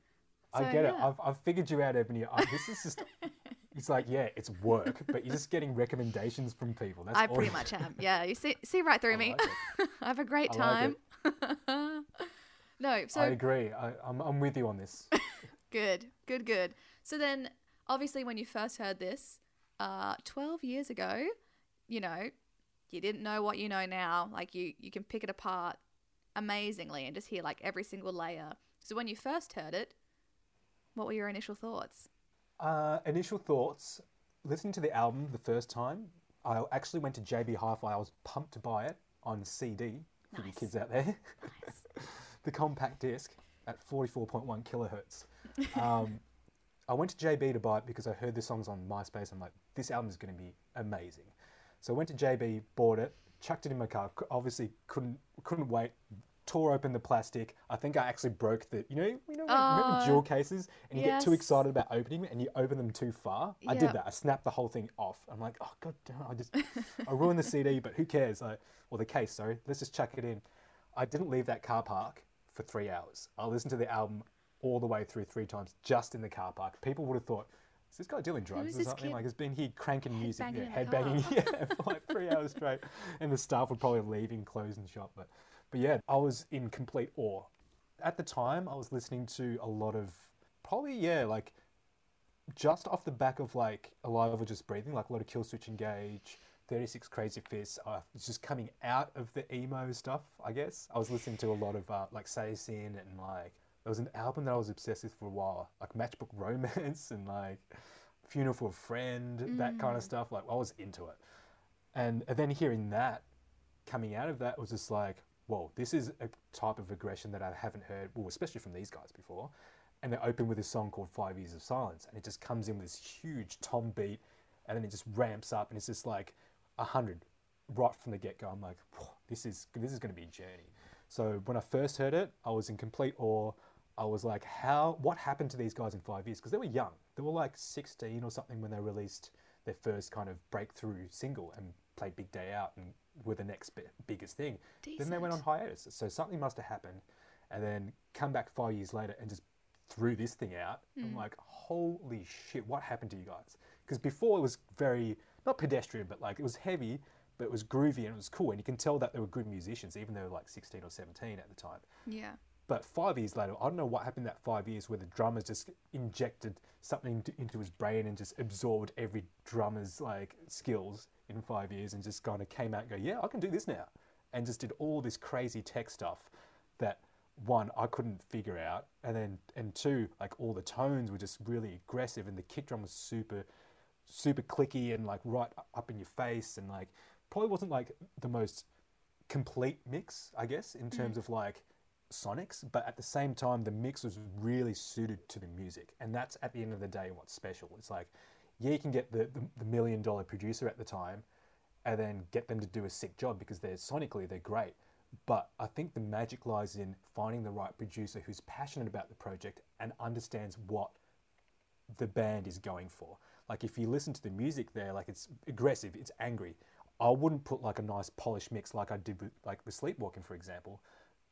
I So, get it. I've, I've figured you out, Ebony. I, this is just. It's like, yeah, it's work, but you're just getting recommendations from people. That's I pretty much am. Yeah, you see, see right through I me. like I have a great I time. like no, so I agree. I, I'm, I'm with you on this. Good, good, good. So then, obviously, when you first heard this, uh, 12 years ago, you know, you didn't know what you know now. Like, you, you can pick it apart amazingly and just hear, like, every single layer. So when you first heard it, what were your initial thoughts? Uh, initial thoughts. Listening to the album the first time, I actually went to JB Hi-Fi. I was pumped to buy it on CD for you kids out there. the compact disc at 44.1 kilohertz. Um, I went to JB to buy it because I heard the songs on MySpace. I'm like, this album is going to be amazing. So I went to JB, bought it, chucked it in my car. Obviously, couldn't couldn't wait. Tore open the plastic. I think I actually broke the. You know, you know, remember Oh, jewel cases, and you get too excited about opening them, and you open them too far. I did that. I snapped the whole thing off. I'm like, oh god damn! I just I ruined the CD, but who cares? I, or the case. Sorry. Let's just chuck it in. I didn't leave that car park for three hours. I listened to the album all the way through three times just in the car park. People would have thought, is this guy doing drugs or something? Like, he's been here cranking music, headbanging yeah, headbanging, yeah, for like three hours straight. And the staff would probably leave in clothes and shop. But, but yeah, I was in complete awe. At the time, I was listening to a lot of, probably, yeah, like just off the back of like Alive or Just Breathing, like a lot of Killswitch Engage, 36 Crazyfists. I was just coming out of the emo stuff, I guess. I was listening to a lot of uh, like Saosin and like, there was an album that I was obsessed with for a while, like Matchbook Romance and like Funeral for a Friend, that kind of stuff. Like, I was into it. And, and then hearing that coming out of that was just like, whoa, this is a type of aggression that I haven't heard, well, especially from these guys before. And they open with a song called Five Years of Silence, and it just comes in with this huge tom beat, and then it just ramps up, and it's just like a hundred right from the get go. I'm like, this is this is going to be a journey. So when I first heard it, I was in complete awe. I was like, how? What happened to these guys in five years? Because they were young. They were like 16 or something when they released their first kind of breakthrough single and played Big Day Out and were the next bi- biggest thing. Then they went on hiatus. So something must have happened, and then come back five years later and just threw this thing out. I'm hmm. like, holy shit, what happened to you guys? Because before it was very not pedestrian, but like it was heavy, but it was groovy and it was cool, and you can tell that they were good musicians, even though they were like 16 or 17 at the time. Yeah. But five years later, I don't know what happened that five years where the drummer just injected something into- into his brain and just absorbed every drummer's like skills in five years and just kind of came out and go, yeah, I can do this now. And just did all this crazy tech stuff that one, I couldn't figure out. And then, and two, like all the tones were just really aggressive and the kick drum was super, super clicky and like right up in your face and like probably wasn't like the most complete mix, I guess, in mm. terms of like sonics, but at the same time, the mix was really suited to the music. And that's at the end of the day what's special. It's like, yeah, you can get the, the, the million dollar producer at the time and then get them to do a sick job because they're sonically, they're great. But I think the magic lies in finding the right producer who's passionate about the project and understands what the band is going for. Like if you listen to the music there, like it's aggressive, it's angry. I wouldn't put like a nice polished mix like I did with like with Sleepwalking, for example.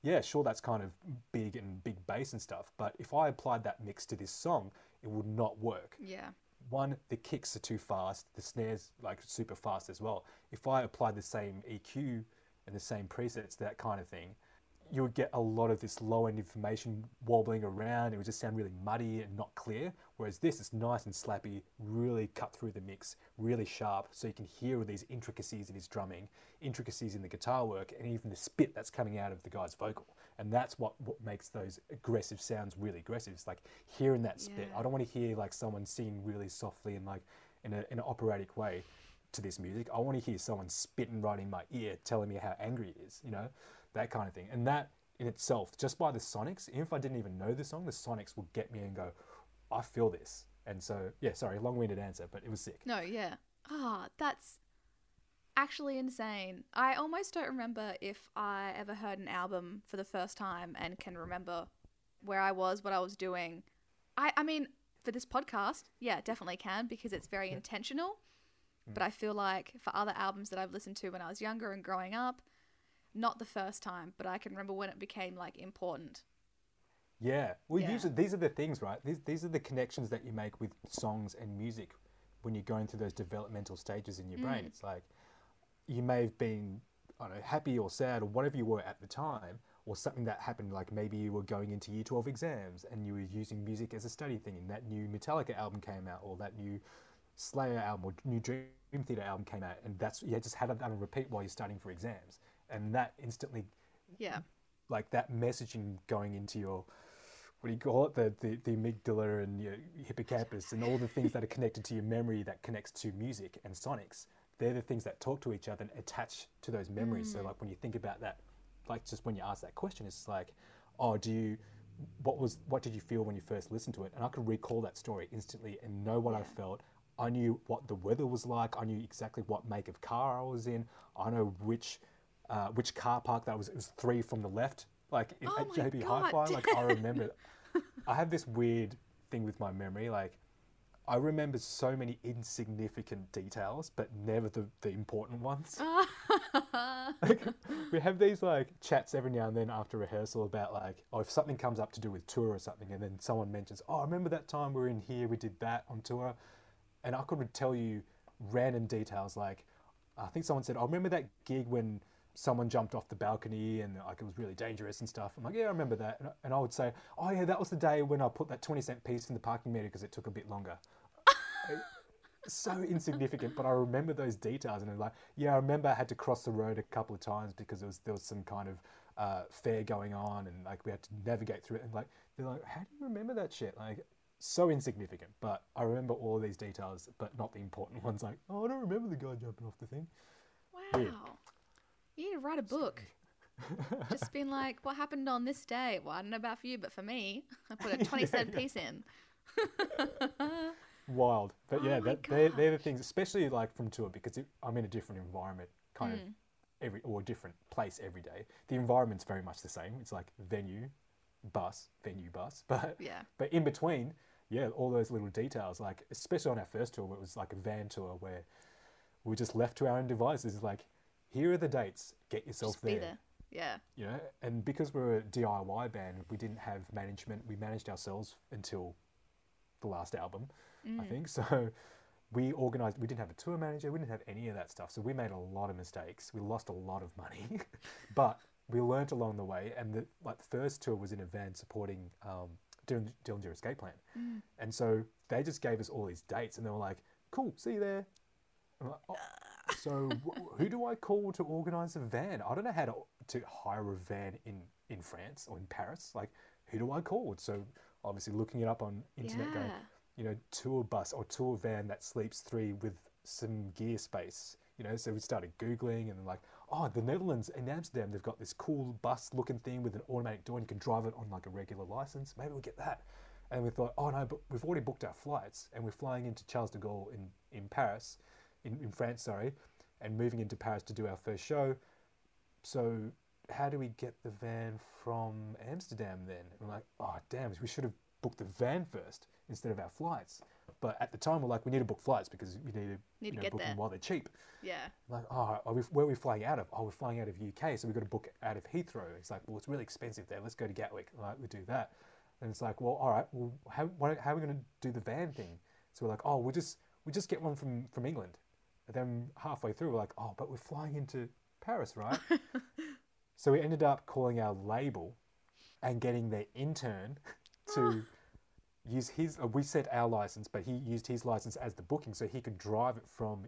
Yeah, sure, that's kind of big and big bass and stuff. But if I applied that mix to this song, it would not work. Yeah. One, the kicks are too fast, the snares like super fast as well. If I applied the same EQ and the same presets, that kind of thing, you would get a lot of this low end information wobbling around. It would just sound really muddy and not clear. Whereas this is nice and slappy, really cut through the mix, really sharp, so you can hear all these intricacies in his drumming, intricacies in the guitar work, and even the spit that's coming out of the guy's vocal. And that's what, what makes those aggressive sounds really aggressive. It's like hearing that spit. Yeah. I don't want to hear like someone singing really softly and like in, a, in an operatic way to this music. I want to hear someone spitting right in my ear telling me how angry he is, you know, that kind of thing. And that in itself, just by the sonics, even if I didn't even know the song, the sonics will get me and go, I feel this. And so, yeah, sorry, long winded answer, but it was sick. No, yeah. Ah, that's actually insane. I almost don't remember if I ever heard an album for the first time and can remember where I was, what I was doing. I, I mean, for this podcast, yeah, definitely can because it's very intentional. Mm. But I feel like for other albums that I've listened to when I was younger and growing up, not the first time, but I can remember when it became like important. Yeah. Well, Yeah. usually these are the things, right? These, these are the connections that you make with songs and music when you're going through those developmental stages in your brain. Mm. It's like you may have been, I don't know, happy or sad or whatever you were at the time, or something that happened, like maybe you were going into year 12 exams and you were using music as a study thing, and that new Metallica album came out, or that new Slayer album or new Dream Theater album came out, and that's, you just had it on repeat while you're studying for exams. And that instantly Yeah. like that messaging going into your what do you call it the, the, the amygdala and your hippocampus and all the things that are connected to your memory that connects to music and sonics they're the things that talk to each other and attach to those memories. So like when you think about that like just when you ask that question it's like oh do you what was what did you feel when you first listened to it? And i could recall that story instantly and know what i felt. I knew what the weather was like. I knew exactly what make of car i was in. I know which uh, which car park that was. It was three from the left like in, Oh at jb hi-fi. Like i remember i have this weird thing with my memory like i remember so many insignificant details but never the, the important ones like, we have these like chats every now and then after rehearsal about like, oh, if something comes up to do with tour or something, and then someone mentions, oh, I remember that time we were in here, we did that on tour, and I could tell you random details like, I think someone said, I remember that gig when someone jumped off the balcony and like it was really dangerous and stuff. I'm like, yeah, I remember that, and, and I would say, oh yeah, that was the day when I put that 20 cent piece in the parking meter because it took a bit longer so insignificant, but I remember those details, and I'm like, yeah, I remember I had to cross the road a couple of times because there was there was some kind of uh, fair going on, and like we had to navigate through it, and like they're like, how do you remember that shit? Like so insignificant, but I remember all these details, but not the important ones. Like, oh, I don't remember the guy jumping off the thing. Wow. You need to write a book. Just being like, what happened on this day? Well, I don't know about for you, but for me, I put a 20 cent piece in. Wild, but Oh yeah, my that, they're, they're the things, especially like from tour because it, I'm in a different environment, kind Mm. of every or a different place every day. The environment's very much the same. It's like venue, bus, venue, bus, but Yeah. but in between, yeah, all those little details, like especially on our first tour, it was like a van tour where we were just left to our own devices. Like, here are the dates. Get yourself Just there. there. Yeah. You know, and because we're a DIY band, we didn't have management. We managed ourselves until the last album, I think. So we organized. We didn't have a tour manager. We didn't have any of that stuff. So we made a lot of mistakes. We lost a lot of money, but we learnt along the way. And the like the first tour was in a van supporting um, Dillinger, Dillinger Escape Plan, and so they just gave us all these dates, and they were like, "Cool, see you there." Like, "Oh, so wh- who do I call to organise a van? I don't know how to to hire a van in in France or in Paris. Like, who do I call? So obviously looking it up on internet, going, Yeah. You know, tour bus or tour van that sleeps three with some gear space. You know, so we started googling and like, oh, the Netherlands in Amsterdam, they've got this cool bus looking thing with an automatic door and you can drive it on like a regular license. Maybe we'll get that. And we thought, oh no, but we've already booked our flights and we're flying into Charles de Gaulle in, in Paris, in, in France, sorry, and moving into Paris to do our first show. So how do we get the van from Amsterdam then? And we're like, oh damn, we should have booked the van first instead of our flights. But at the time, we're like, we need to book flights because we need to, Need you know, get book there. them while they're cheap. Yeah. Like, oh, are we, where are we flying out of? Oh, we're flying out of UK, so we've got to book out of Heathrow. It's like, well, it's really expensive there. Let's go to Gatwick. Like, we do that. And it's like, well, all right. Well, how, how are we going to do the van thing? So we're like, oh, we'll just we just get one from from England. And then halfway through, we're like, oh, but we're flying into Paris, right? So we ended up calling our label and getting their intern to use his. Uh, we set our license, but he used his license as the booking, so he could drive it from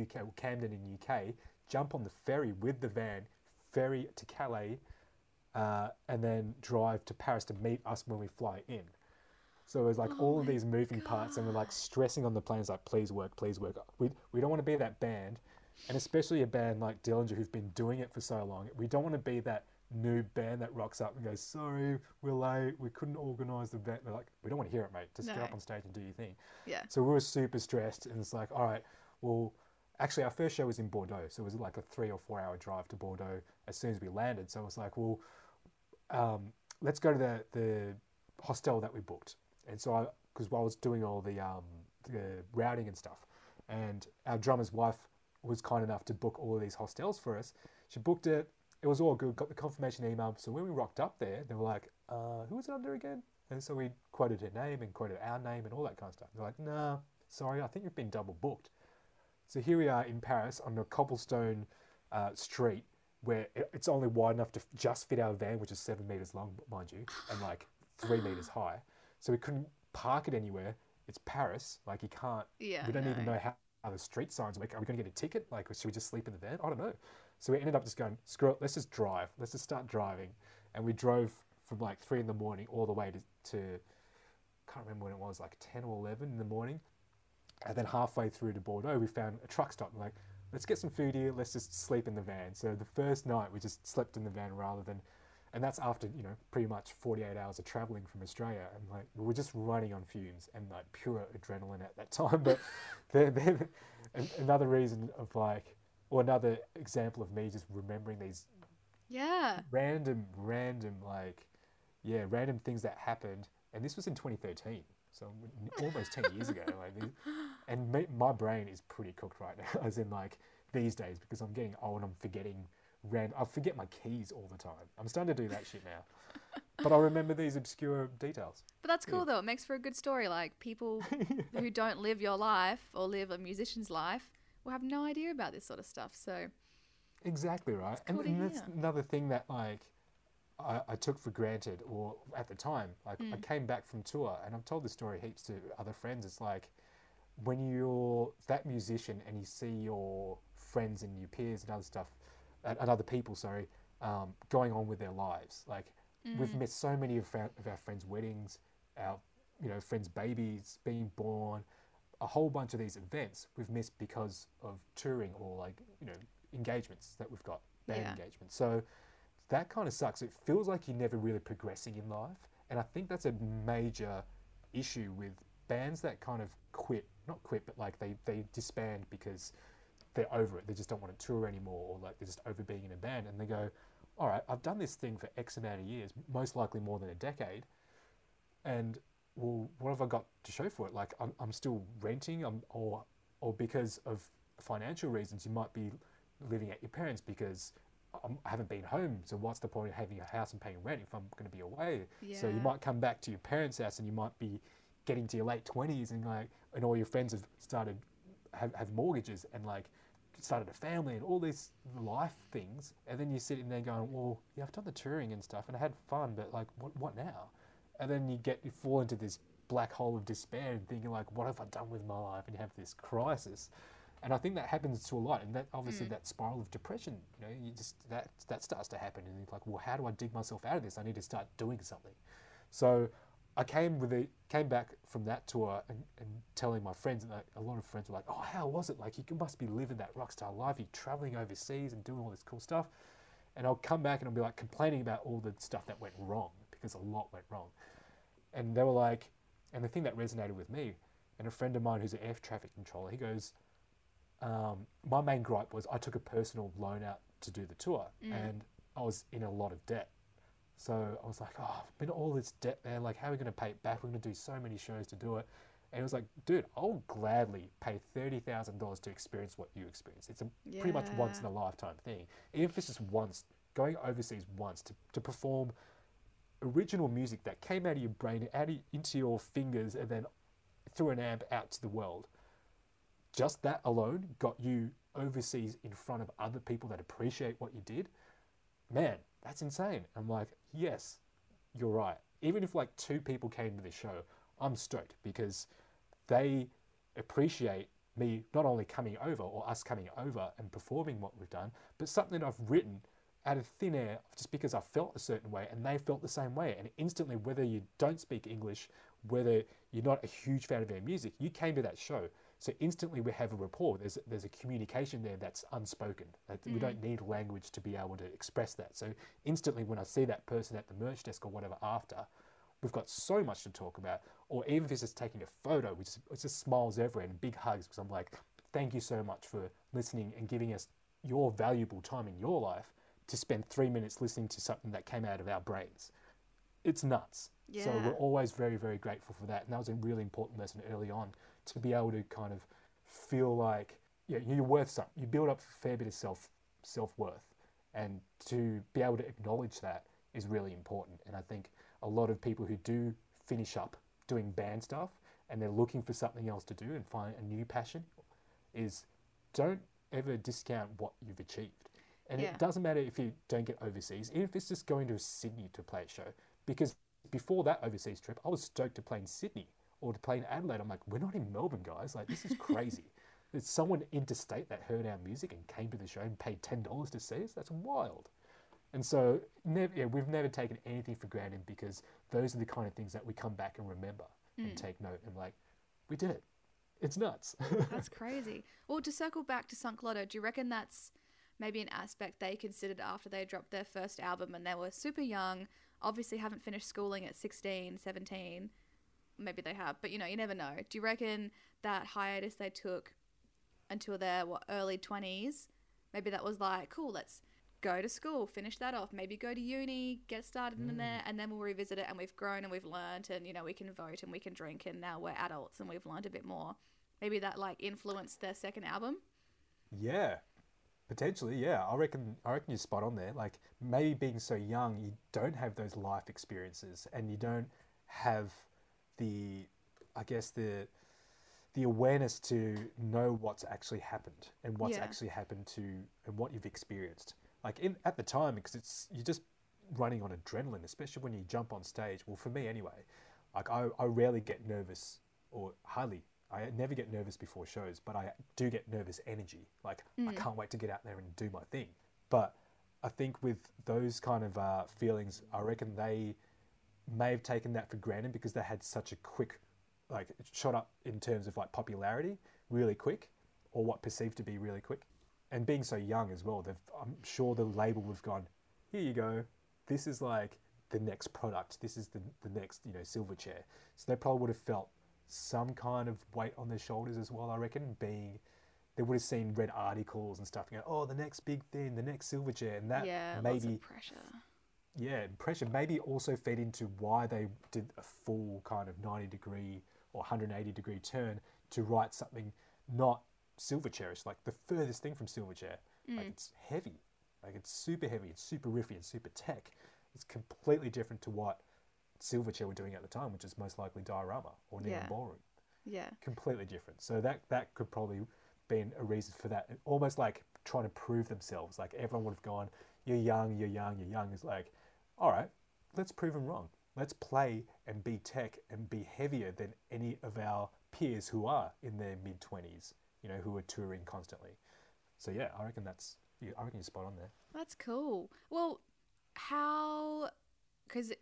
UK, Camden in UK, jump on the ferry with the van, ferry to Calais, uh, and then drive to Paris to meet us when we fly in. So it was like Oh all of these moving parts, and we're like stressing on the planes, like, please work, please work. We, we don't want to be that band, and especially a band like Dillinger who've been doing it for so long. We don't want to be that new band that rocks up and goes, sorry, we're late, we couldn't organise the event. They're like, we don't want to hear it, mate. Just get up on stage and do your thing. Yeah. So we were super stressed, and it's like, all right, well, actually, our first show was in Bordeaux, so it was like a three or four hour drive to Bordeaux as soon as we landed. So it was like, well, um, let's go to the, the hostel that we booked. And so I, because while I was doing all the, um, the routing and stuff, and our drummer's wife was kind enough to book all of these hostels for us. She booked it. It was all good. Got the confirmation email. So when we rocked up there, they were like, uh, "Who was it under again?" And so we quoted her name and quoted our name and all that kind of stuff. They're like, "Nah, sorry, I think you've been double booked." So here we are in Paris on a cobblestone uh, street where it- it's only wide enough to f- just fit our van, which is seven meters long, mind you, and like three meters high. So we couldn't park it anywhere. It's Paris. Like you can't. Yeah, We don't even know how, how the street signs work. Are we going to get a ticket? Like, should we just sleep in the van? I don't know. So we ended up just going, screw it. Let's just drive. Let's just start driving. And we drove from like three in the morning all the way to, to can't remember when it was, like 10 or 11 in the morning. And then halfway through to Bordeaux, we found a truck stop. We're like, let's get some food here. Let's just sleep in the van. So the first night, we just slept in the van rather than, and that's after you know pretty much 48 hours of traveling from Australia. And like we were just running on fumes and like pure adrenaline at that time. But then, then another reason of like, or another example of me just remembering these Yeah. random, random, like, yeah, random things that happened. And this was in 2013, so almost 10 years ago. Like, and me, my brain is pretty cooked right now, as in like these days, because I'm getting old. I'm forgetting random. I forget my keys all the time. I'm starting to do that shit now, but I remember these obscure details. But that's cool though. It makes for a good story. Like people who don't live your life or live a musician's life will have no idea about this sort of stuff. So Exactly right, and, and that's another thing that like I, I took for granted, or at the time, like I Mm. came back from tour, and I've told this story heaps to other friends. It's like when you're that musician and you see your friends and your peers and other stuff, and, and other people, sorry, um, going on with their lives. Like we've missed so many of our, of our friends' weddings, our you know friends' babies being born, a whole bunch of these events we've missed because of touring or like you know engagements that we've got band Yeah. engagements. So that kind of sucks. It feels like you're never really progressing in life, and I think that's a major issue with bands that kind of quit, not quit, but like they they disband because they're over it. They just don't want to tour anymore, or like they're just over being in a band, and they go, "All right, I've done this thing for X amount of years, most likely more than a decade, and well, what have I got to show for it? Like I'm, I'm still renting, I'm, or or because of financial reasons, you might be living at your parents because I'm, I haven't been home. So what's the point of having a house and paying rent if I'm going to be away? So you might come back to your parents' house and you might be getting to your late twenties and like, and all your friends have started have, have mortgages and like started a family and all these life things, and then you sit in there going, well, yeah, I've done the touring and stuff and I had fun, but like, what what now? And then you get you fall into this black hole of despair and thinking like, what have I done with my life? And you have this crisis. And I think that happens to a lot, and that obviously mm. that spiral of depression, you know, you just that that starts to happen, and you're like, well, how do I dig myself out of this? I need to start doing something. So I came with a came back from that tour and, and telling my friends, and like, a lot of friends were like, "Oh, how was it? Like you must be living that rock star life. You're traveling overseas and doing all this cool stuff." And I'll come back and I'll be like complaining about all the stuff that went wrong because a lot went wrong. And they were like, and the thing that resonated with me, and a friend of mine who's an air traffic controller, he goes, um, my main gripe was I took a personal loan out to do the tour, and I was in a lot of debt. So I was like, oh, I've been all this debt, man. Like, how are we going to pay it back? We're going to do so many shows to do it. And he was like, dude, I'll gladly pay $30,000 to experience what you experienced. It's a pretty much once in a lifetime thing. Even if it's just once, going overseas once to, to perform original music that came out of your brain, out of, into your fingers, and then through an amp out to the world. Just that alone got you overseas in front of other people that appreciate what you did. man, that's insane. I'm like, yes, you're right. Even if like two people came to the show, I'm stoked because they appreciate me not only coming over or us coming over and performing what we've done, but something I've written out of thin air just because I felt a certain way and they felt the same way. And instantly, whether you don't speak English, whether you're not a huge fan of their music, you came to that show. So instantly we have a rapport. There's there's a communication there that's unspoken. Like, We don't mm. need language to be able to express that. So instantly when I see that person at the merch desk or whatever after, we've got so much to talk about. Or even if it's just taking a photo, we just it just smiles everywhere and big hugs because I'm like, thank you so much for listening and giving us your valuable time in your life to spend three minutes listening to something that came out of our brains. It's nuts. So we're always very, very grateful for that. And that was a really important lesson early on to be able to kind of feel like yeah, you're worth something. You build up a fair bit of self self worth, and to be able to acknowledge that is really important. And I think a lot of people who do finish up doing band stuff and they're looking for something else to do and find a new passion is don't ever discount what you've achieved. And Yeah. it doesn't matter if you don't get overseas, even if it's just going to Sydney to play a show. Because before that overseas trip, I was stoked to play in Sydney or to play in Adelaide. I'm like, we're not in Melbourne, guys. Like, this is crazy. There's someone interstate that heard our music and came to the show and paid $10 to see us. That's wild. And so, never, yeah, we've never taken anything for granted because those are the kind of things that we come back and remember and mm. take note and like, we did it. It's nuts. That's crazy. Well, to circle back to Sunk Loto, do you reckon that's maybe an aspect they considered after they dropped their first album and they were super young, obviously haven't finished schooling at 16, 17? Maybe they have, but you know, you never know. Do you reckon that hiatus they took until their what, early 20s, maybe that was like, cool, let's go to school, finish that off, maybe go to uni, get started in mm. there, and then we'll revisit it. And we've grown and we've learned, and you know, we can vote and we can drink, and now we're adults and we've learned a bit more. Maybe that like influenced their second album. Yeah, potentially. Yeah, I reckon. I reckon you're spot on there. Like maybe being so young, you don't have those life experiences, and you don't have the, I guess the, the awareness to know what's actually happened and what's Yeah. actually happened to and what you've experienced. Like in at the time, because it's you're just running on adrenaline, especially when you jump on stage. Well, for me anyway, like I, I rarely get nervous or hardly. I never get nervous before shows, but I do get nervous energy. Like I can't wait to get out there and do my thing. But I think with those kind of uh, feelings, I reckon they may have taken that for granted because they had such a quick, like, shot up in terms of like popularity really quick, or what perceived to be really quick. And being so young as well, they've, I'm sure the label would have gone, here you go, this is like the next product, this is the, the next, you know, Silverchair. So they probably would have felt some kind of weight on their shoulders as well, I reckon, being they would have seen read articles and stuff, going, oh, the next big thing, the next Silverchair, and that yeah, maybe pressure. yeah, pressure maybe also fed into why they did a full kind of 90 degree or 180 degree turn to write something not silver Silverchairish, like the furthest thing from silver Silverchair. Mm. Like it's heavy, like it's super heavy, it's super riffy, and super tech. It's completely different to what Silverchair were doing at the time, which is most likely Diorama or Neon Yeah. Ballroom Yeah, completely different. So that that could probably been a reason for that. Almost like trying to prove themselves. Like everyone would have gone, "You're young, you're young, you're young." Is like, all right, let's prove them wrong. Let's play and be tech and be heavier than any of our peers who are in their mid twenties. You know, who are touring constantly. So yeah, I reckon that's. I reckon you're spot on there. that's cool. Well, how? Because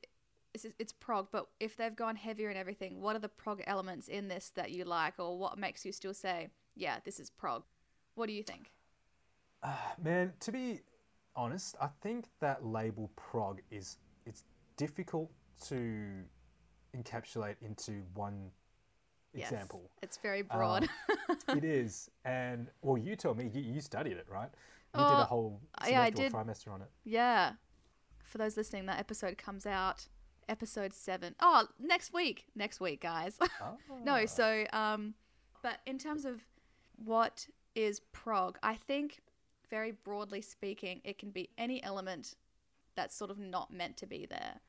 it's, it's prog, but if they've gone heavier and everything, what are the prog elements in this that you like, or what makes you still say, yeah, this is prog? What do you think? Man, to be honest, I think that label prog is it's difficult to encapsulate into one Yes, example. It's very broad. Um, it is, and well, you told me you, you studied it, right? You did Oh, a whole yeah, I did. trimester on it. yeah. For those listening, that episode comes out episode seven. Oh, next week. Next week, guys. no, ah. so um, but in terms of what is prog, I think very broadly speaking, it can be any element that's sort of not meant to be there.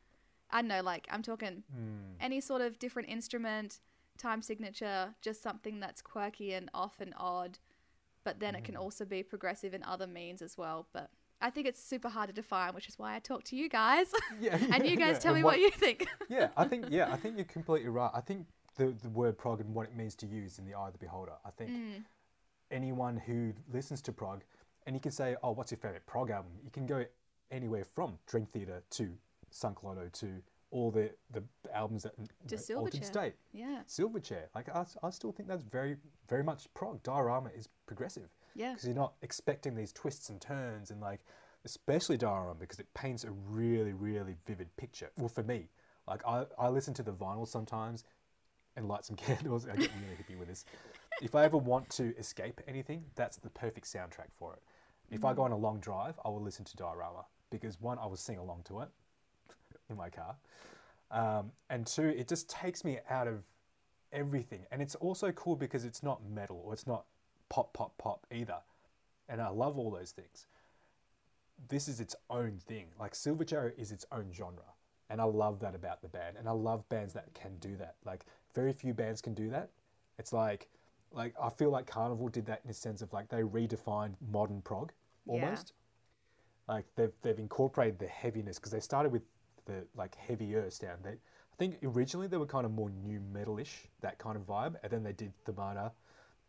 I don't know, like I'm talking hmm. any sort of different instrument, time signature, just something that's quirky and off and odd. But then it can hmm. also be progressive in other means as well. But I think it's super hard to define, which is why I talk to you guys. Yeah, and you guys yeah, tell me what- what you think. yeah, I think yeah, I think you're completely right. I think the the word prog and what it means to you is in the eye of the beholder. I think Mm. anyone who listens to prog, and you can say, "Oh, what's your favorite prog album?" You can go anywhere from Dream Theater to Sunk Loto to all the the albums that To you know, Altered Silverchair. State, yeah. Silverchair. Like I, I still think that's very very much prog. Diorama is progressive Yeah. because you're not expecting these twists and turns and like especially diorama because it paints a really really vivid picture. Well for me like i, I listen to the vinyl sometimes and light some candles. I get really hippie with this. If i ever want to escape anything that's the perfect soundtrack for it. If i go on a long drive i will listen to diorama because one i will sing along to it in my car um, and two it just takes me out of everything. And it's also cool because it's not metal or it's not pop pop pop either. And i love all those things. This is its own thing. Like silverchair is its own genre. And i love that about the band. And i love bands that can do that. Like very few bands can do that. It's like like i feel like Karnivool did that in a sense of like they redefined modern prog Yeah. almost. Like they've they've incorporated the heaviness because they started with the like heavier sound. They, I think originally they were kind of more new metalish, that kind of vibe, and then they did Themata,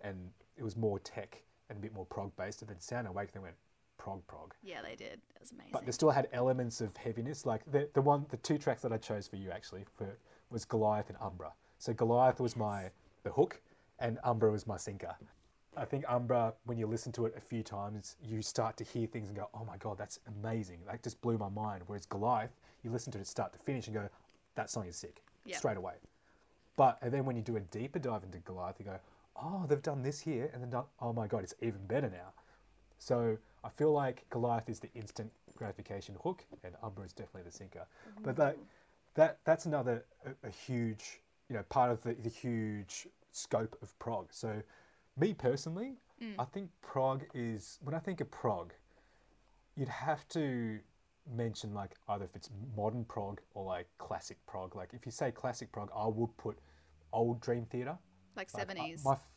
and it was more tech and a bit more prog based. And then Sound Awake, they went prog prog, Yeah, they did. It was amazing. but they still had elements of heaviness. Like the the one, the two tracks that I chose for you actually for was Goliath and Umbra. So Goliath was my the hook, and Umbra was my sinker. I think Umbra, when you listen to it a few times, you start to hear things and go, "Oh my god, that's amazing!" That just blew my mind. Whereas Goliath, you listen to it start to finish and go, "That song is sick," Yeah. straight away. But and then when you do a deeper dive into Goliath, you go, "Oh, they've done this here," and then done, "Oh my god, it's even better now." So I feel like Goliath is the instant gratification hook, and Umbra is definitely the sinker. Mm-hmm. But that that that's another a, a huge you know part of the, the huge scope of prog. So me personally, mm. I think prog is when I think of prog, you'd have to mention like either if it's modern prog or like classic prog. Like if you say classic prog, I would put old Dream Theater. Like Like, uh, 70s. my f-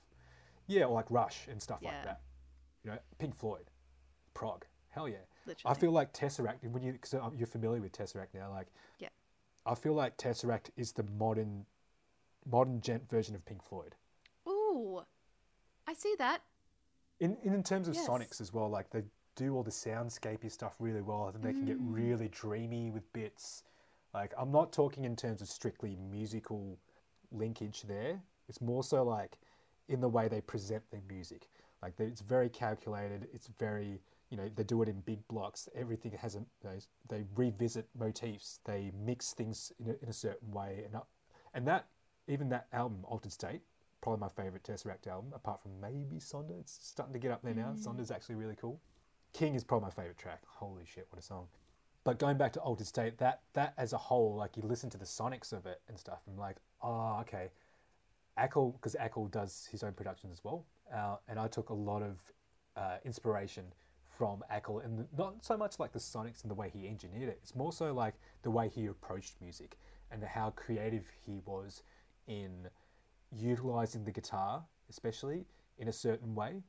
yeah, or like Rush and stuff Yeah. like that. You know, Pink Floyd, prog. Hell yeah. I feel like Tesseract when you because you're familiar with Tesseract now. Like, Yeah. I feel like Tesseract is the modern, modern djent version of Pink Floyd. Ooh, I see that. In in, in terms of Yes. sonics as well, like they do all the soundscapey stuff really well, and they can get Mm. really dreamy with bits. Like I'm not talking in terms of strictly musical linkage there. It's more so like in the way they present their music. Like it's very calculated. It's very you know they do it in big blocks. Everything has a know, they revisit motifs. They mix things in a, in a certain way, and and that even that album Altered State probably my favorite Tesseract album, apart from maybe Sonder. It's starting to get up there now. Mm. Sonder's actually really cool. King is probably my favorite track. Holy shit, what a song! But going back to Altered State, that that as a whole, like you listen to the sonics of it and stuff, I'm like, oh, okay. Acle, because Acle does his own productions as well, uh, and I took a lot of uh, inspiration from Acle, and not so much like the sonics and the way he engineered it. It's more so like the way he approached music and how creative he was in utilizing the guitar, especially in a certain way,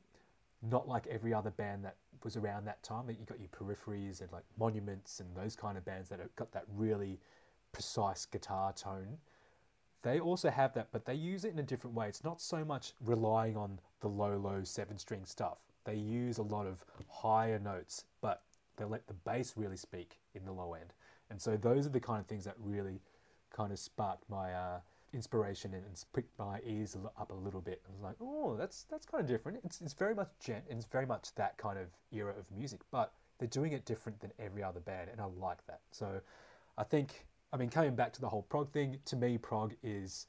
not like every other band that was around that time. You got your peripheries and like monuments and those kind of bands that got that really precise guitar tone. They also have that, but they use it in a different way. It's not so much relying on the low, low seven string stuff. They use a lot of higher notes, but they let the bass really speak in the low end. And so those are the kind of things that really kind of sparked my uh, inspiration and, and pricked my ears up a little bit. I was like, oh, that's that's kind of different. It's, it's very much djent and it's very much that kind of era of music, but they're doing it different than every other band, and I like that. So I think, I mean, coming back to the whole prog thing, to me, prog is,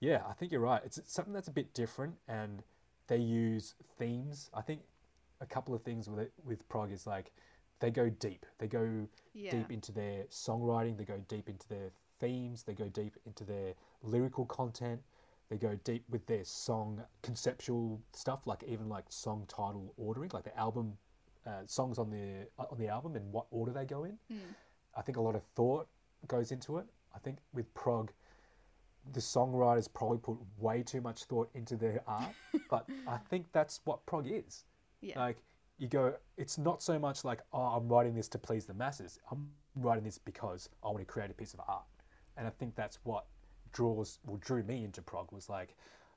yeah, I think you're right. It's something that's a bit different, and they use themes. I think a couple of things with it with prog is like they go deep. They go Yeah. deep into their songwriting. They go deep into their themes. They go deep into their lyrical content. They go deep with their song conceptual stuff, like even like song title ordering, like the album uh, songs on the on the album and what order they go in. I think a lot of thought goes into it. I think with prog, the songwriters probably put way too much thought into their art, but I think that's what prog is. Yeah. Like you go, it's not so much like, oh, I'm writing this to please the masses. I'm writing this because I want to create a piece of art. And I think that's what draws, well, drew me into prog was like,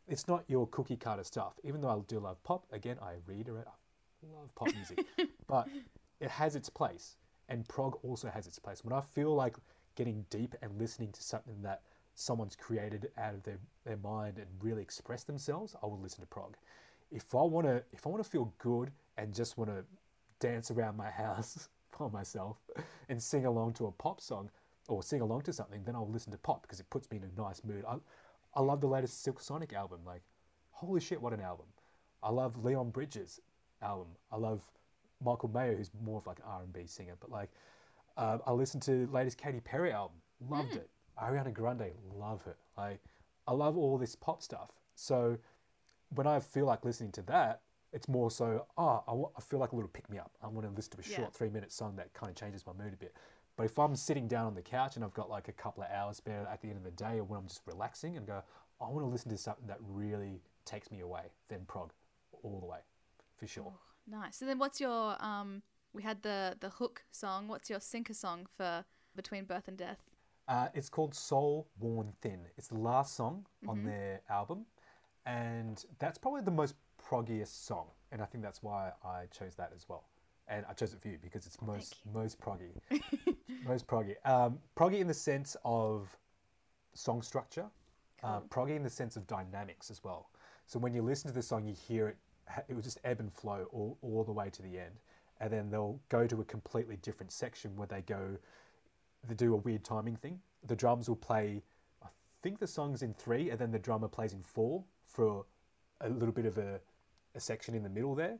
it's not your cookie cutter stuff. Even though I do love pop, again, I reiterate, I love pop music, but it has its place. And prog also has its place. When I feel like getting deep and listening to something that someone's created out of their, their mind and really express themselves, I will listen to prog. If I want to, if I want to feel good and just want to dance around my house by myself and sing along to a pop song or sing along to something, then I'll listen to pop because it puts me in a nice mood. I, I love the latest Silk Sonic album. Like, holy shit, what an album! I love Leon Bridges' album. I love Michael Mayer, who's more of like an R&B singer. But like, uh, I listened to the latest Katy Perry album. Loved it. Ariana Grande, love her. Like, I love all this pop stuff. So when I feel like listening to that, it's more so, oh, I, feel like a little pick me up. I want to listen to a Yeah. short three minute song that kind of changes my mood a bit. But if I'm sitting down on the couch and I've got like a couple of hours spare at the end of the day, or when I'm just relaxing and go, I want to listen to something that really takes me away, then prog all the way, for sure. Nice. So then, what's your um? We had the the hook song. What's your sinker song for Between Birth and Death? Uh, it's called Soul Worn Thin. It's the last song on their album, and that's probably the most proggiest song, and I think that's why I chose that as well. And I chose it for you because it's most most proggy, most proggy. Um, proggy in the sense of song structure, uh, proggy in the sense of dynamics as well. So when you listen to the song, you hear it, it will just ebb and flow all, all the way to the end. And then they'll go to a completely different section where they go, they do a weird timing thing. The drums will play, I think the song's in three, and then the drummer plays in four for a little bit of a, a section in the middle there.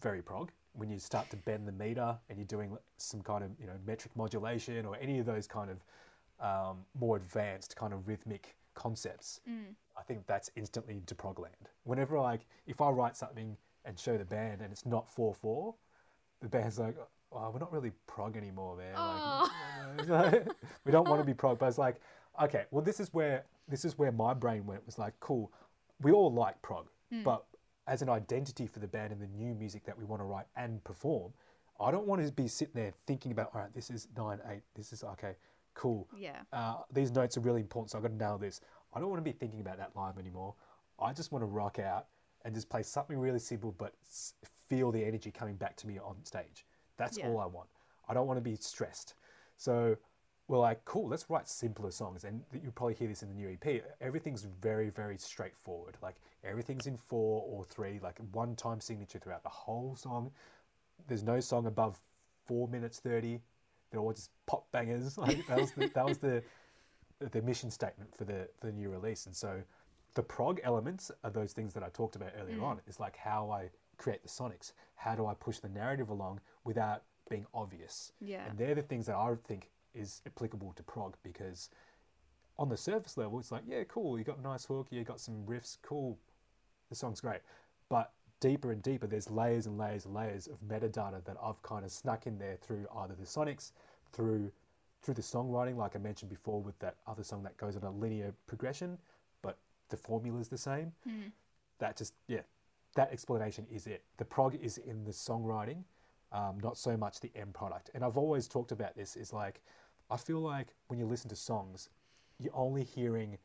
Very prog. When you start to bend the meter and you're doing some kind of you know metric modulation or any of those kind of um, more advanced kind of rhythmic concepts, I think that's instantly into prog land. Whenever like if I write something and show the band and it's not four four, the band's like, oh, we're not really prog anymore, man. Like, like, we don't want to be prog, but it's like, okay, well, this is where this is where my brain went. It was like, cool, we all like prog, but as an identity for the band and the new music that we want to write and perform, I don't want to be sitting there thinking about, all right, this is nine eight, this is okay, cool. Yeah. Uh, these notes are really important, so I've got to nail this. I don't want to be thinking about that live anymore. I just want to rock out and just play something really simple, but s- feel the energy coming back to me on stage. That's Yeah. all I want. I don't want to be stressed. So we're like, cool, let's write simpler songs. And you'll probably hear this in the new EP. Everything's very, very straightforward. Like everything's in four or three, like one time signature throughout the whole song. There's no song above four minutes 30. They're all just pop bangers. Like that was the, that was the, the mission statement for the, the new release. And so the prog elements are those things that I talked about earlier mm. on. It's like how I create the sonics. How do I push the narrative along without being obvious? Yeah. And they're the things that I think is applicable to prog because on the surface level, it's like, yeah, cool, you got a nice hook, you got some riffs, cool, the song's great. But deeper and deeper, there's layers and layers and layers of metadata that I've kind of snuck in there through either the sonics, through through the songwriting, like I mentioned before, with that other song that goes on a linear progression, but the formula's the same. Hmm. That just yeah, that explanation is it. The prog is in the songwriting, um, not so much the end product. And I've always talked about this. Is like, I feel like when you listen to songs, you're only hearing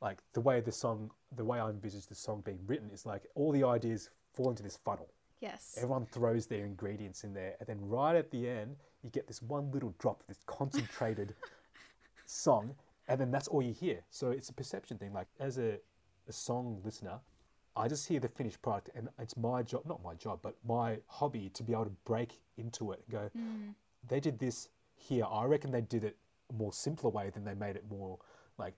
like the way the song, the way I envisage the song being written is like all the ideas fall into this funnel. Yes. Everyone throws their ingredients in there, and then right at the end, you get this one little drop, this concentrated song, and then that's all you hear. So it's a perception thing. Like as a, a song listener, I just hear the finished product, and it's my job, not my job, but my hobby to be able to break into it and go, mm. they did this here. I reckon they did it a more simpler way than they made it more like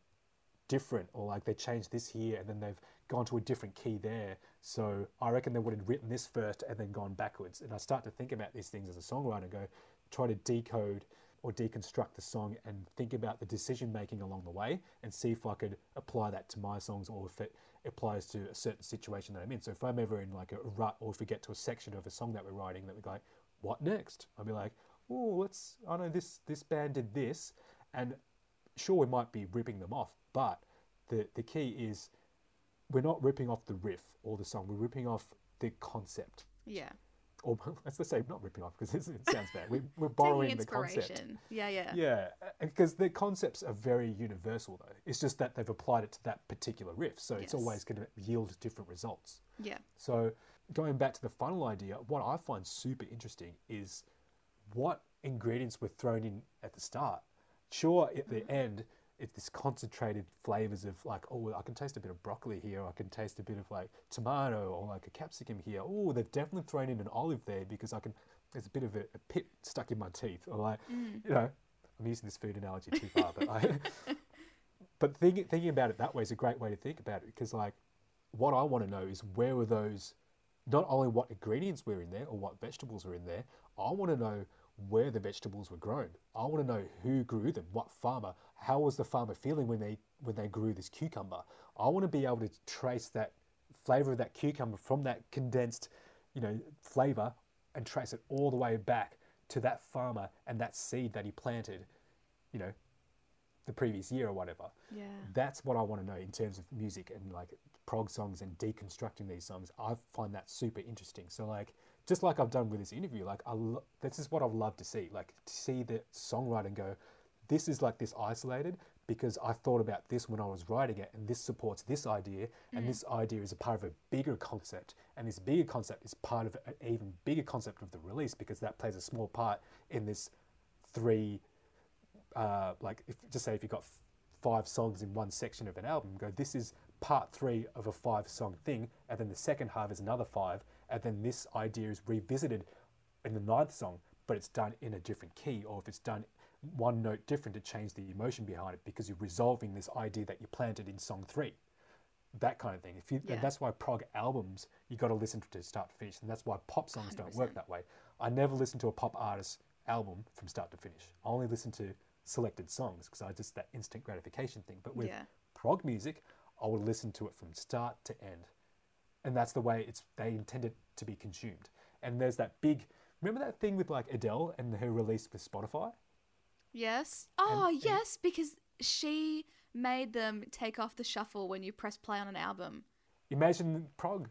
different or like they changed this here and then they've gone to a different key there. So i reckon they would have written this first and then gone backwards. And i start to think about these things as a songwriter and go try to decode or deconstruct the song and think about the decision making along the way and see if i could apply that to my songs or if it applies to a certain situation that i'm in so if i'm ever in like a rut or if we get to a section of a song that we're writing that we're like what next i'll be like oh let's i know this this band did this and sure we might be ripping them off, but the the key is we're not ripping off the riff or the song. We're ripping off the concept. yeah. Or let's just say not ripping off because it sounds bad. We, we're borrowing the concept. Yeah, yeah. Yeah, because the concepts are very universal though. It's just that they've applied it to that particular riff, so it's always going to yield different results. Yeah. So, going back to the funnel idea, what I find super interesting is what ingredients were thrown in at the start. Sure, at the mm-hmm. end, it's this concentrated flavors of like, oh, I can taste a bit of broccoli here, I can taste a bit of like tomato or like a capsicum here. Oh, they've definitely thrown in an olive there because I can, there's a bit of a, a pit stuck in my teeth. Or like, mm. you know, I'm using this food analogy too far, but I, but thinking, thinking about it that way is a great way to think about it because like what I want to know is where were those not only what ingredients were in there or what vegetables were in there I want to know where the vegetables were grown I want to know who grew them what farmer how was the farmer feeling when they when they grew this cucumber I want to be able to trace that flavor of that cucumber from that condensed you know flavor and trace it all the way back to that farmer and that seed that he planted you know the previous year or whatever. Yeah. That's what I want to know in terms of music and like prog songs and deconstructing these songs. I find that super interesting. So like, just like I've done with this interview, like I lo- this is what I'd love to see. Like to see the songwriter and go, this is like this isolated because I thought about this when I was writing it, and this supports this idea, and this idea is a part of a bigger concept, and this bigger concept is part of an even bigger concept of the release because that plays a small part in this three uh, like if just say if you've got f- five songs in one section of an album, go this is part three of a five song thing, and then the second half is another five, and then this idea is revisited in the ninth song, but it's done in a different key, or if it's done one note different to change the emotion behind it because you're resolving this idea that you planted in song three. That kind of thing. If you, Yeah. and that's why prog albums you got to listen to start to finish, and that's why pop songs don't work that way. I never listen to a pop artist album from start to finish. I only listen to selected songs because I just that instant gratification thing. But with Yeah. prog music, I would listen to it from start to end, and that's the way it's they intend it to be consumed. And there's that big. Remember that thing with like Adele and her release with Spotify? Yes. Oh, and- yes, because she made them take off the shuffle when you press play on an album. Imagine prog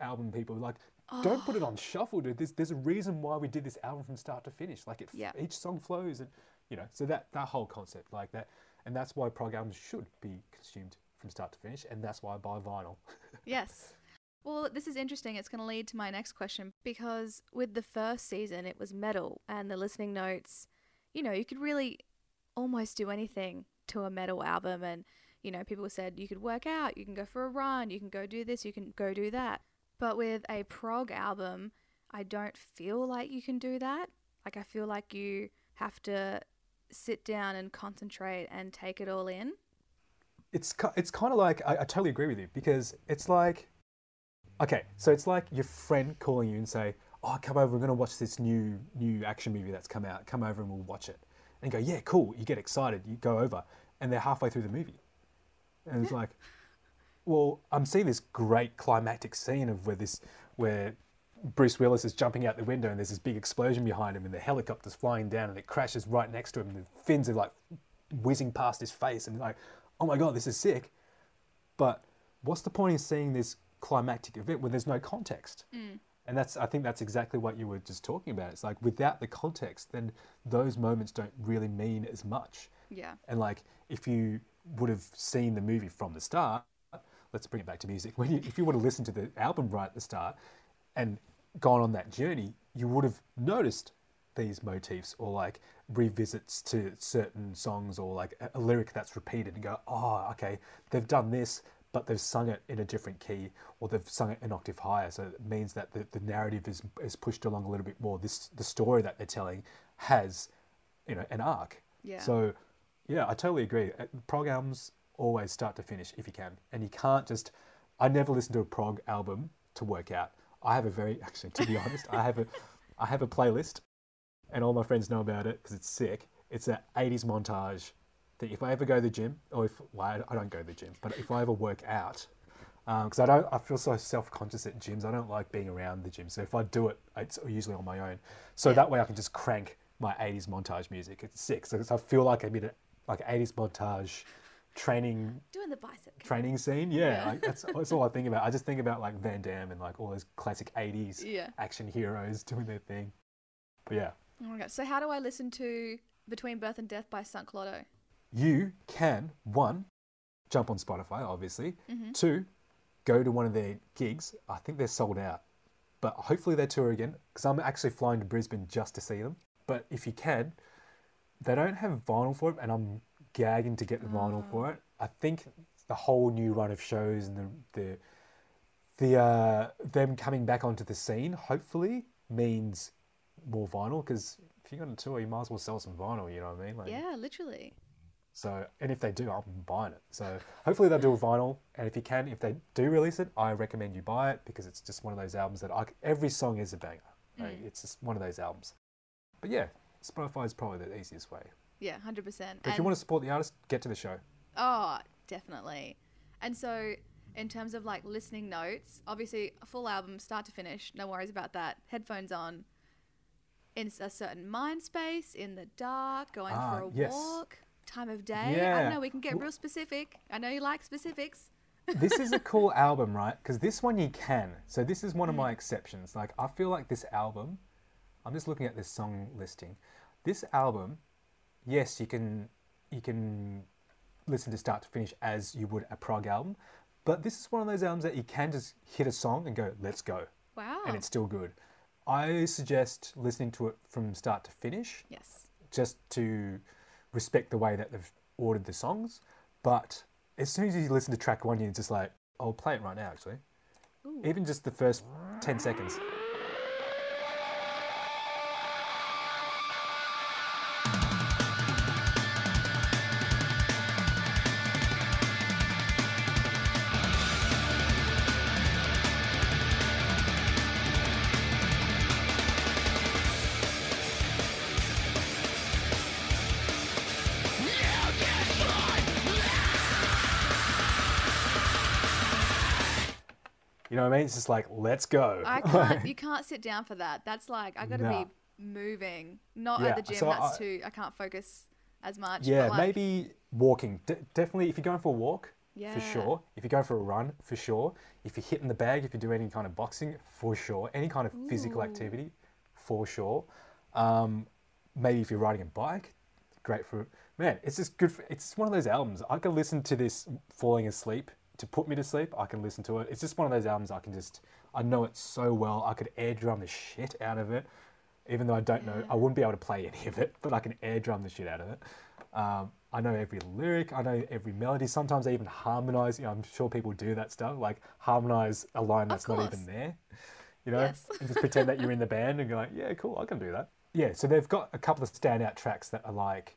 album people like. Don't put it oh. on shuffle, dude. There's, there's a reason why we did this album from start to finish. Like it, Yeah. each song flows, and you know, so that that whole concept, like that, and that's why prog albums should be consumed from start to finish, and that's why I buy vinyl. Yes. Well, this is interesting. It's going to lead to my next question because with the first season, it was metal, and the listening notes, you know, you could really almost do anything to a metal album. And, you know, people said you could work out, you can go for a run, you can go do this, you can go do that. But with a prog album, I don't feel like you can do that. Like, I feel like you have to sit down and concentrate and take it all in. it's it's kind of like I, I totally agree with you because it's like okay so it's like your friend calling you and say oh come over we're going to watch this new new action movie that's come out. Come over and we'll watch it. And go yeah cool. You get excited you go over and they're halfway through the movie. And it's like well i'm seeing this great climactic scene of where this where Bruce Willis is jumping out the window and there's this big explosion behind him and the helicopter's flying down and it crashes right next to him and the fins are like whizzing past his face and like, oh my god, this is sick. But what's the point in seeing this climactic event when there's no context? Mm. And that's I think that's exactly what you were just talking about. It's like without the context, then those moments don't really mean as much. Yeah. And like if you would have seen the movie from the start, let's bring it back to music. When you, if you would have listened to the album right at the start and gone on that journey, you would have noticed these motifs or like revisits to certain songs or like a, a lyric that's repeated and go, oh, okay, they've done this, but they've sung it in a different key or they've sung it an octave higher. So it means that the, the narrative is, is pushed along a little bit more. This the story that they're telling has, you know, an arc. Yeah. So yeah, I totally agree. Uh, Prog albums always start to finish if you can, and you can't just. I never listen to a prog album to work out. I have a very actually, to be honest, I have a, I have a playlist, and all my friends know about it because it's sick. It's an '80s montage. That if I ever go to the gym, or if well, I don't go to the gym, but if I ever work out, um, because I don't, I feel so self-conscious at gyms. I don't like being around the gym. So if I do it, it's usually on my own. So Yeah. that way I can just crank my '80s montage music. It's sick. So I feel like I'm in a like 80s montage training Doing the bicep. training scene. Yeah, Yeah. like, that's that's all I think about. I just think about like Van Damme and like all those classic '80s Yeah. action heroes doing their thing. But yeah, Oh my god. So how do I listen to Between Birth and Death by Sunk Loto? You can one jump on Spotify, obviously. Mm-hmm. Two, go to one of their gigs. I think they're sold out, but hopefully they tour again because I'm actually flying to Brisbane just to see them. But if you can, they don't have vinyl for it, and I'm gagging to get the vinyl for it. I think the whole new run of shows and the the the uh, them coming back onto the scene hopefully means more vinyl because if you're going to tour, you might as well sell some vinyl. You know what I mean? Like, Yeah, literally. So, and if they do, I'm buying it. So, hopefully they'll do a vinyl. And if you can, if they do release it, I recommend you buy it because it's just one of those albums that I, every song is a banger. Like, it's just one of those albums. But yeah, Spotify is probably the easiest way. Yeah, hundred percent. If you want to support the artist, get to the show. Oh, definitely. And so, in terms of like listening notes, obviously a full album, start to finish, no worries about that. Headphones on, in a certain mind space, in the dark, going Ah, for a yes. walk, time of day. I don't know. We can get real specific. I know you like specifics. this is a cool album, right? Because this one you can. So this is one of my mm. exceptions. Like I feel like this album. I'm just looking at this song listing. This album, yes, you can you can listen to start to finish as you would a prog album, but this is one of those albums that you can just hit a song and go, "Let's go," Wow. and it's still good. I suggest listening to it from start to finish yes. just to respect the way that they've ordered the songs. But as soon as you listen to track one, you're just like, I'll play it right now, actually. Ooh. Even just the first 10 seconds. Mean? It's just like, let's go. I can't. you can't sit down for that. That's like I got to Nah. be moving. Not Yeah, at the gym. so that's I- too. I can't focus as much. yeah, like, maybe walking. D- definitely, if you're going for a walk, for sure. If you're going for a run, for sure. If you're hitting the bag, if you do any kind of boxing, for sure. Any kind of physical activity, for sure. Um, maybe if you're riding a bike, great for man. It's just good. For, it's one of those albums. I can listen to this falling asleep to put me to sleep. I can listen to it. It's just one of those albums I can just. I know it so well. I could air drum the shit out of it, even though I don't know. I wouldn't be able to play any of it, but I can air drum the shit out of it. Um, I know every lyric. I know every melody. Sometimes I even harmonize. You know, I'm sure people do that stuff, like harmonize a line that's not even there. You know, Yes. and just pretend that you're in the band and you're like, yeah, cool, I can do that. Yeah, so they've got a couple of standout tracks that are like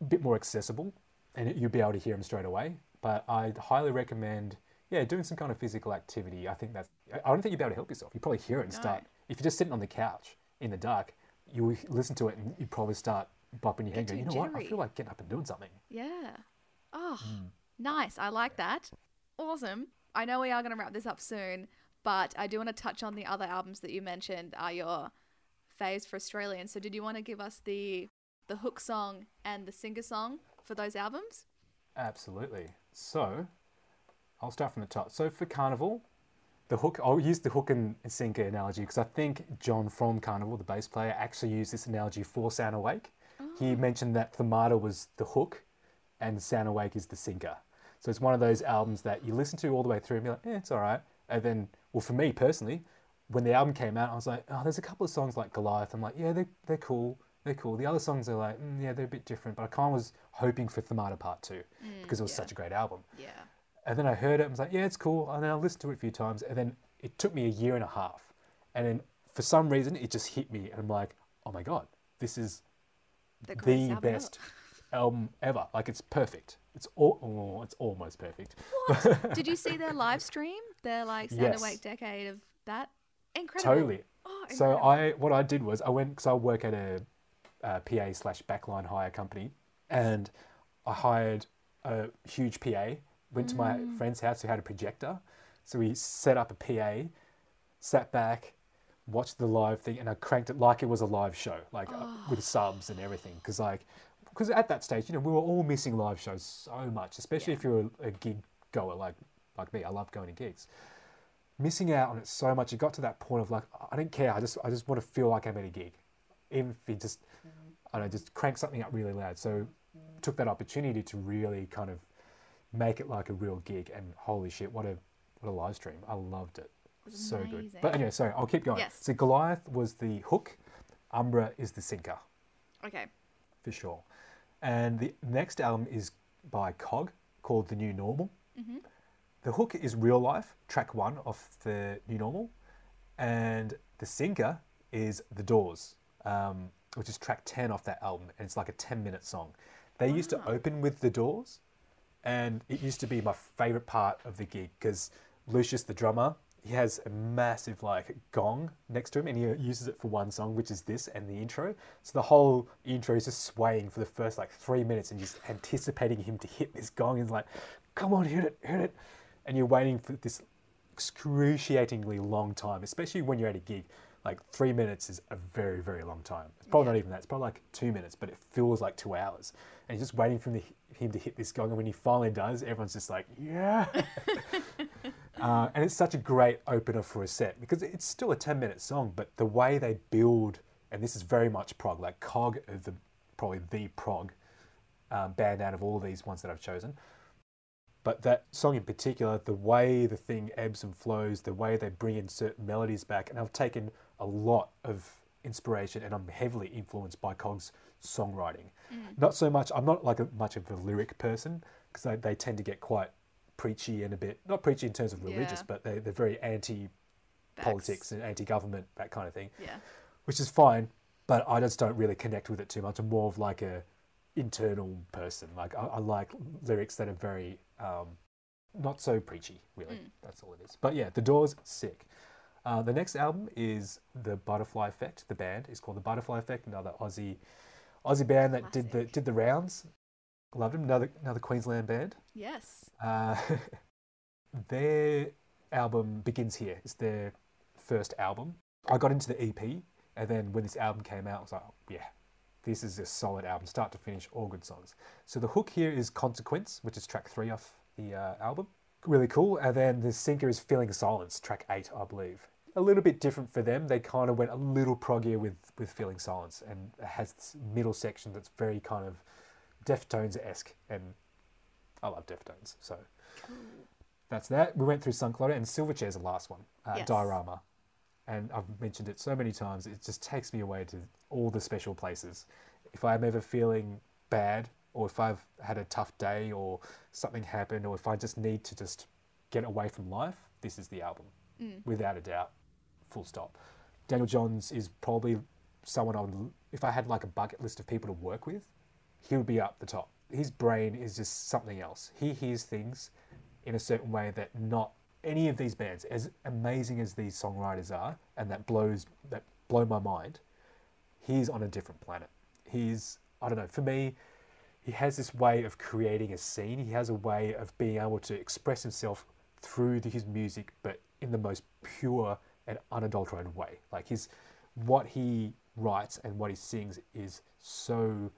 a bit more accessible and you'll be able to hear them straight away. But I'd highly recommend, yeah, doing some kind of physical activity. I think that's, I I don't think you'll be able to help yourself. You probably hear it and No. start, if you're just sitting on the couch in the dark, you listen to it and you probably start bopping your head Get and go, too you know what, I feel like getting up and doing something. Yeah. Oh, Hmm. nice. I like that. Awesome. I know we are going to wrap this up soon, but I do want to touch on the other albums that you mentioned are your faves for Australians. So did you want to give us the the hook song and the singer song for those albums? Absolutely. So, I'll start from the top. So for Karnivool, the hook, I'll use the hook and sinker analogy because I think John from Karnivool, the bass player, actually used this analogy for Sound Awake. He oh. mentioned that Themata was the hook and Sound Awake is the sinker. So it's one of those albums that you listen to all the way through and be like, yeah, it's all right. And then, well, for me personally, when the album came out, I was like, oh, there's a couple of songs like Goliath. I'm like, yeah, they're, they're cool. They're cool. The other songs are like, mm, yeah, they're a bit different. But I kind of was hoping for Themata Part 2 because it was yeah. such a great album. Yeah. And then I heard it and was like, yeah, it's cool. And then I listened to it a few times. And then it took me a year and a half. And then for some reason, it just hit me. And I'm like, oh my God, this is The, the greatest album ever. best album ever. Like, it's perfect. It's all, oh, it's almost perfect. What? Did you see their live stream? Their like Sound Yes. Awake decade of that? Incredible. Totally. Oh, So. I, what I did was I went because I work at a, uh PA slash backline hire company, and I hired a huge PA. Went to my Mm. friend's house who had a projector, so we set up a PA, sat back, watched the live thing, and I cranked it like it was a live show, like uh, with subs and everything. Because like because at that stage, you know, we were all missing live shows so much, especially Yeah. if you're a, a gig goer like like me. I love going to gigs. Missing out on it so much, it got to that point of like, I don't care. I just I just want to feel like I'm at a gig, even if you just I just crank something up really loud. So took that opportunity to really kind of make it like a real gig. And holy shit, what a what a live stream! I loved it. So good. But anyway, sorry, I'll keep going. Yes. So Goliath was the hook, Umbra is the sinker Okay. for sure. And the next album is by Cog called The New Normal. The hook is Real Life, track one of The New Normal. And the sinker is The Doors, um, which is track 10 off that album. And it's like a 10 minute song. They used to open with The Doors. And it used to be my favorite part of the gig because Lucius, the drummer, he has a massive like gong next to him and he uses it for one song, which is this and the intro. So the whole intro is just swaying for the first like three minutes and just anticipating him to hit this gong. And it's like, come on, hit it, hit it. And you're waiting for this excruciatingly long time, especially when you're at a gig. Like three minutes is a very, very long time. It's probably not even that. It's probably like two minutes, but it feels like two hours. And you're just waiting for the, him to hit this gong. And when he finally does, everyone's just like, yeah. uh, and it's such a great opener for a set because it's still a 10 minute song, but the way they build, and this is very much prog, like Cog are the probably the prog um, band out of all these ones that I've chosen. But that song in particular, the way the thing ebbs and flows, the way they bring in certain melodies back, and I've taken a lot of inspiration and I'm heavily influenced by Cog's songwriting. Not so much, I'm not like a, much of a lyric person because they, they tend to get quite preachy and a bit, not preachy in terms of religious, Yeah. but they, they're very anti politics and anti government, that kind of thing Yeah. which is fine, but I just don't really connect with it too much. I'm more of like a internal person. Like I, I like lyrics that are very um, not so preachy, really. That's all it is. But yeah, The Doors, sick. Uh, the next album is the Butterfly Effect. The band is called the Butterfly Effect, another Aussie Aussie band that did the did the rounds. Loved them. Another another Queensland band. Yes. Uh, their album begins here. It's their first album. I got into the EP, and then when this album came out, I was like, oh, yeah, this is a solid album, start to finish, all good songs. So the hook here is Consequence, which is track three off the uh, album. Really cool. And then the sinker is Feeling Silence, track eight, I believe. A little bit different for them. They kind of went a little proggier with, with Feeling Silence, and has this middle section that's very kind of Deftones esque, and I love Deftones, so that's that. We went through Sunk Loto and Silverchair's the last one, uh, Yes. Diorama. And I've mentioned it so many times, it just takes me away to all the special places. If I'm ever feeling bad, or if I've had a tough day, or something happened, or if I just need to just get away from life, this is the album, without a doubt. Full stop. Daniel Johns is probably someone I would, if I had like a bucket list of people to work with, he would be up the top. His brain is just something else. He hears things in a certain way that not any of these bands, as amazing as these songwriters are, and that blows that blow my mind, he's on a different planet. He's I don't know. For me, he has this way of creating a scene. He has a way of being able to express himself through his music, but in the most pure and unadulterated way. Like his what he writes and what he sings is so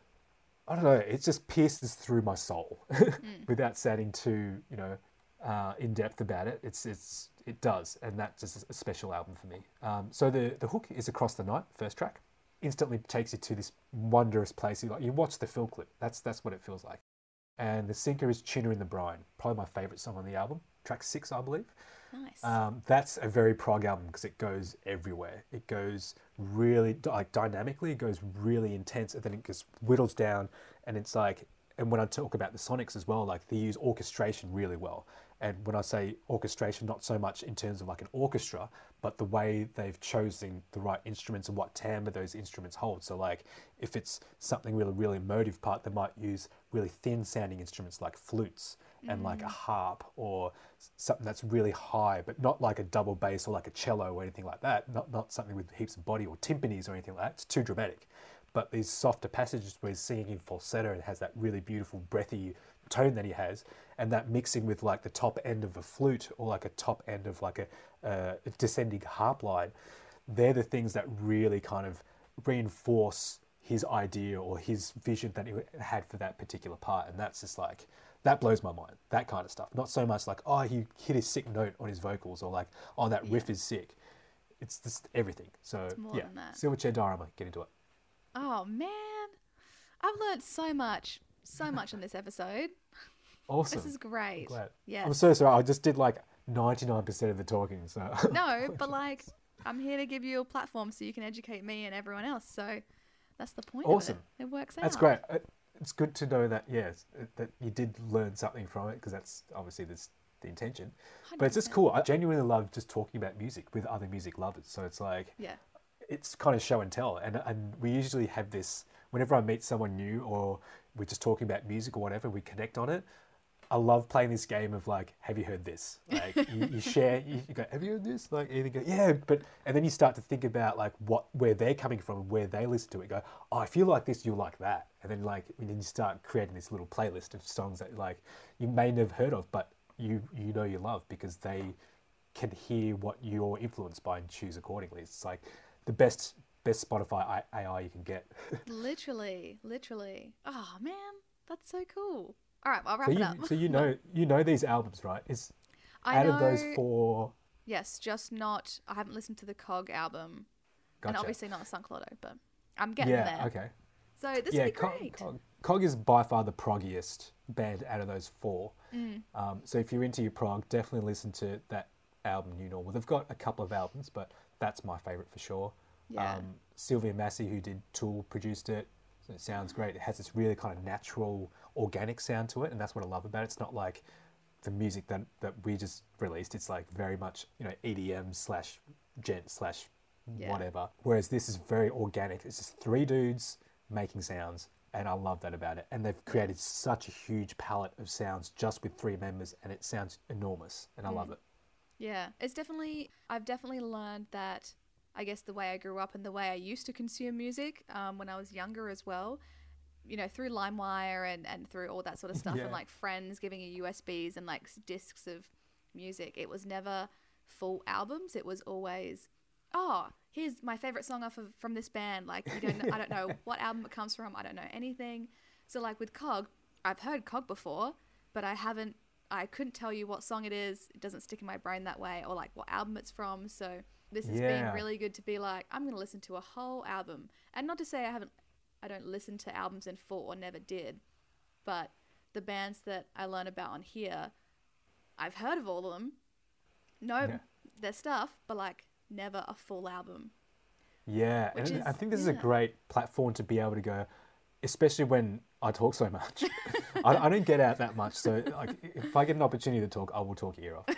I don't know. It just pierces through my soul without sounding too, you know, uh, in depth about it. It's it's it does, and that's just a special album for me. Um, so the the hook is across the night, first track, instantly takes you to this wondrous place. You like you watch the film clip. That's that's what it feels like. And the sinker is Tuna in the Brine, probably my favorite song on the album, track six, I believe. Nice. Um, that's a very prog album because it goes everywhere. It goes really like dynamically. It goes really intense, and then it just whittles down. And it's like, and when I talk about the Sonics as well, like they use orchestration really well. And when I say orchestration, not so much in terms of like an orchestra, but the way they've chosen the right instruments and what timbre those instruments hold. So like, if it's something really, really emotive part, they might use really thin sounding instruments like flutes and like a harp or something that's really high, but not like a double bass or like a cello or anything like that. Not not something with heaps of body or timpanis or anything like that. It's too dramatic. But these softer passages where he's singing in falsetto and has that really beautiful breathy tone that he has, and that mixing with like the top end of a flute or like a top end of like a, uh, a descending harp line, they're the things that really kind of reinforce his idea or his vision that he had for that particular part, and that's just like that blows my mind. That kind of stuff. Not so much like oh he hit his sick note on his vocals or like oh that riff is sick. It's just everything. So more yeah, than that. Silverchair Diorama, get into it. Oh man, I've learned so much, so much in this episode. Awesome. This is great. Yes. I'm so sorry. I just did like 99% of the talking. So no, but like I'm here to give you a platform so you can educate me and everyone else. So that's the point. Awesome. Of it. it works out. that's great. Uh, It's good to know that yes, uh, that you did learn something from it because that's obviously that's the intention. But it's just cool. I genuinely love just talking about music with other music lovers. So it's like Yeah. it's kind of show and tell. And, and we usually have this whenever I meet someone new or we're just talking about music or whatever, we connect on it. I love playing this game of like, have you heard this? Like you, you share, you, you go, have you heard this? Like, and you go, yeah, but and then you start to think about like what where they're coming from, and where they listen to it. Go, oh, if you like this, you'll like that, and then like and then you start creating this little playlist of songs that like you may never heard of, but you you know you love because they can hear what you're influenced by and choose accordingly. It's like the best best Spotify AI you can get. Literally, literally. Oh man, that's so cool. All right, I'll wrap so it you up. so you know you know these albums, right? Is I out know, of those four, Yes, just not. I haven't listened to the Cog album, and obviously not Sunk Loto, but I'm getting yeah, there. okay. So this yeah, would be Cog, great. Cog, Cog is by far the proggiest band out of those four. Mm. Um, so if you're into your prog, definitely listen to that album, New Normal. They've got a couple of albums, but that's my favourite for sure. Yeah. Um, Sylvia Massy, who did Tool, produced it. So it sounds great. It has this really kind of natural, organic sound to it, and that's what I love about it. It's not like the music that, that we just released. It's like very much, you know, EDM slash djent slash Yeah. whatever. Whereas this is very organic. It's just three dudes making sounds, and I love that about it. And they've created such a huge palette of sounds just with three members, and it sounds enormous, and I love mm. it. Yeah, it's definitely. I've definitely learned that. I guess the way I grew up and the way I used to consume music um, when I was younger as well. You know, through LimeWire and and through all that sort of stuff, Yeah. and like friends giving you USBs and like discs of music. It was never full albums. It was always, oh, here's my favorite song off of from this band. Like you don't, I don't know what album it comes from. I don't know anything. So like with Cog, I've heard Cog before, but I haven't. I couldn't tell you what song it is. It doesn't stick in my brain that way, or like what album it's from. So this has been really good to be like, I'm gonna listen to a whole album, and not to say I haven't, I don't listen to albums in full or never did, but the bands that I learn about on here, I've heard of all of them, know Yeah. their stuff, but like never a full album. Yeah, and I think this is a great platform to be able to go, especially when I talk so much. I, I don't get out that much, so like if I get an opportunity to talk, I will talk your ear off,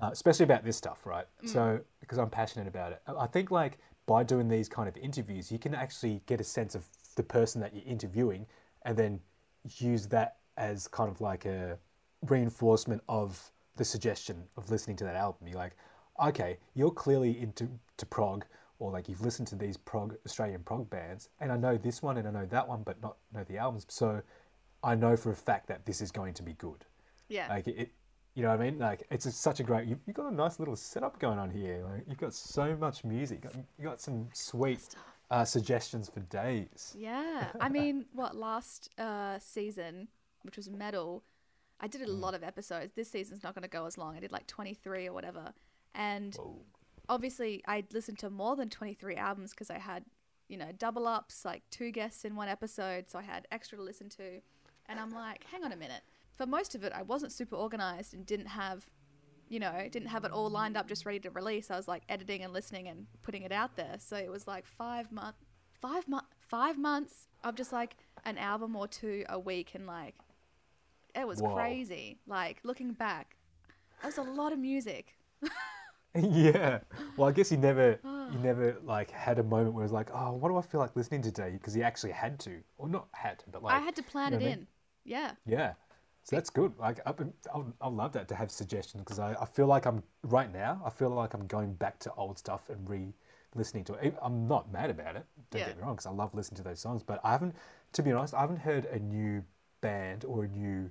uh, especially about this stuff, right? So because I'm passionate about it, I I think like by doing these kind of interviews, you can actually get a sense of the person that you're interviewing, and then use that as kind of like a reinforcement of the suggestion of listening to that album. You're like, okay, you're clearly into to prog, or like you've listened to these prog Australian prog bands, and I know this one and I know that one, but not know the albums. So I know for a fact that this is going to be good. Yeah. Like it, you know what I mean? Like it's just such a great. You've, you've got a nice little setup going on here. Like you've got so much music. You got some sweet uh, suggestions for days. Yeah, I mean, what last uh, season, which was metal, I did a lot of episodes. This season's not going to go as long. I did like 23 or whatever, and obviously I'd listened to more than 23 albums because I had, you know, double ups, like two guests in one episode, so I had extra to listen to, and I'm like, hang on a minute. For most of it, I wasn't super organized and didn't have you know, didn't have it all lined up just ready to release. I was like editing and listening and putting it out there. So it was like five month, five month, five months of just like an album or two a week, and like it was Whoa. crazy. Like looking back, that was a lot of music. yeah. Well, I guess you never, you never like had a moment where it was like, oh, what do I feel like listening today? Because he actually had to, or not had to, but like I had to plan you it know what I mean? in. Yeah, Yeah. So that's good. Like I, I, love that to have suggestions because I, I feel like I'm right now. I feel like I'm going back to old stuff and re-listening to it. I'm not mad about it. Don't Yeah. get me wrong, because I love listening to those songs. But I haven't, to be honest, I haven't heard a new band or a new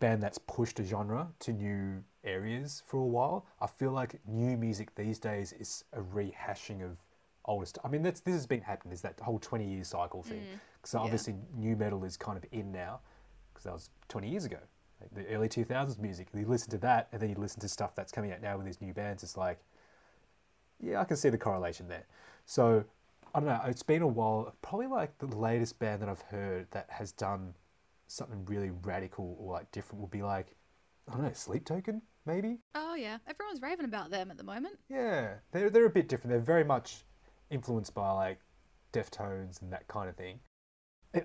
band that's pushed a genre to new areas for a while. I feel like new music these days is a rehashing of oldest. I mean, that's this has been happening. Is that whole twenty year cycle thing? Mm. So obviously, new metal is kind of in now because that was twenty years ago. Like the early two thousands music. You listen to that, and then you listen to stuff that's coming out now with these new bands. It's like, yeah, I can see the correlation there. So I don't know. It's been a while. Probably like the latest band that I've heard that has done something really radical or like different would be like, I don't know, Sleep Token maybe. Oh yeah, everyone's raving about them at the moment. Yeah, they're they're a bit different. They're very much influenced by like Deftones and that kind of thing.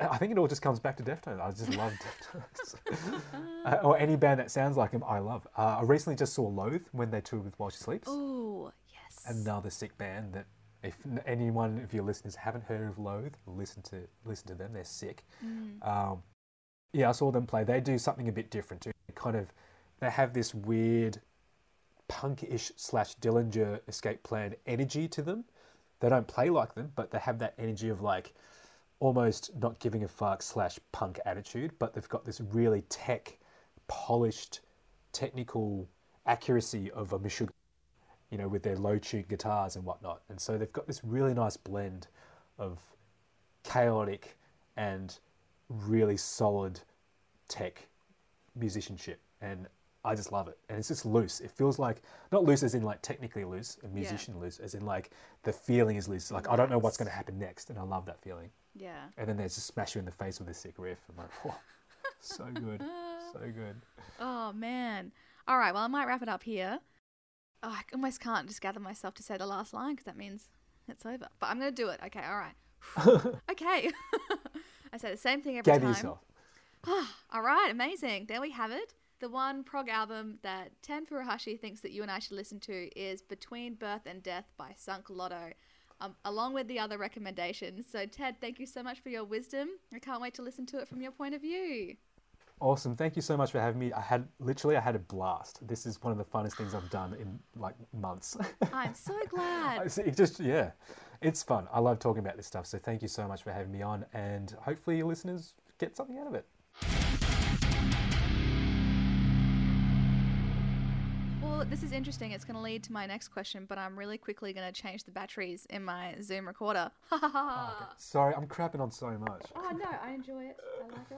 I think it all just comes back to Deftones. I just love Deftones, uh, or any band that sounds like them. I love. Uh, I recently just saw Loathe when they toured with While She Sleeps. Oh yes. Another sick band that if anyone of your listeners haven't heard of Loathe, listen to listen to them. They're sick. Um, yeah, I saw them play. They do something a bit different too. They kind of they have this weird punk-ish slash Dillinger Escape Plan energy to them. They don't play like them, but they have that energy of like almost not giving a fuck slash punk attitude. But they've got this really tech, polished, technical accuracy of a Meshuggah you know, with their low tuned guitars and whatnot. And so they've got this really nice blend of chaotic and really solid tech musicianship. And I just love it. And it's just loose. It feels like, not loose as in like technically loose and musician loose, as in like the feeling is loose. Like, I don't know what's going to happen next. And I love that feeling. yeah. And then they just smash you in the face with a sick riff. I'm like, whoa, so good. So good. Oh man. All right. Well, I might wrap it up here. Oh, I almost can't just gather myself to say the last line because that means it's over. But I'm gonna do it. Okay. All right. okay. I say the same thing every Gather time. yourself. All right, amazing. There we have it. The one prog album that Ted Furuhashi thinks that you and I should listen to is Between Birth and Death by Sunk Loto, um, along with the other recommendations. So, Ted, thank you so much for your wisdom. I can't wait to listen to it from your point of view. Awesome. Thank you so much for having me. I had literally I had a blast. This is one of the funnest things I've done in like months. I'm so glad. It just yeah. It's fun. I love talking about this stuff. So thank you so much for having me on and hopefully your listeners get something out of it. Well, this is interesting. It's going to lead to my next question, but I'm really quickly going to change the batteries in my Zoom recorder. Ha ha ha. Oh, Sorry, I'm crapping on so much. Oh, no, I enjoy it. I like it.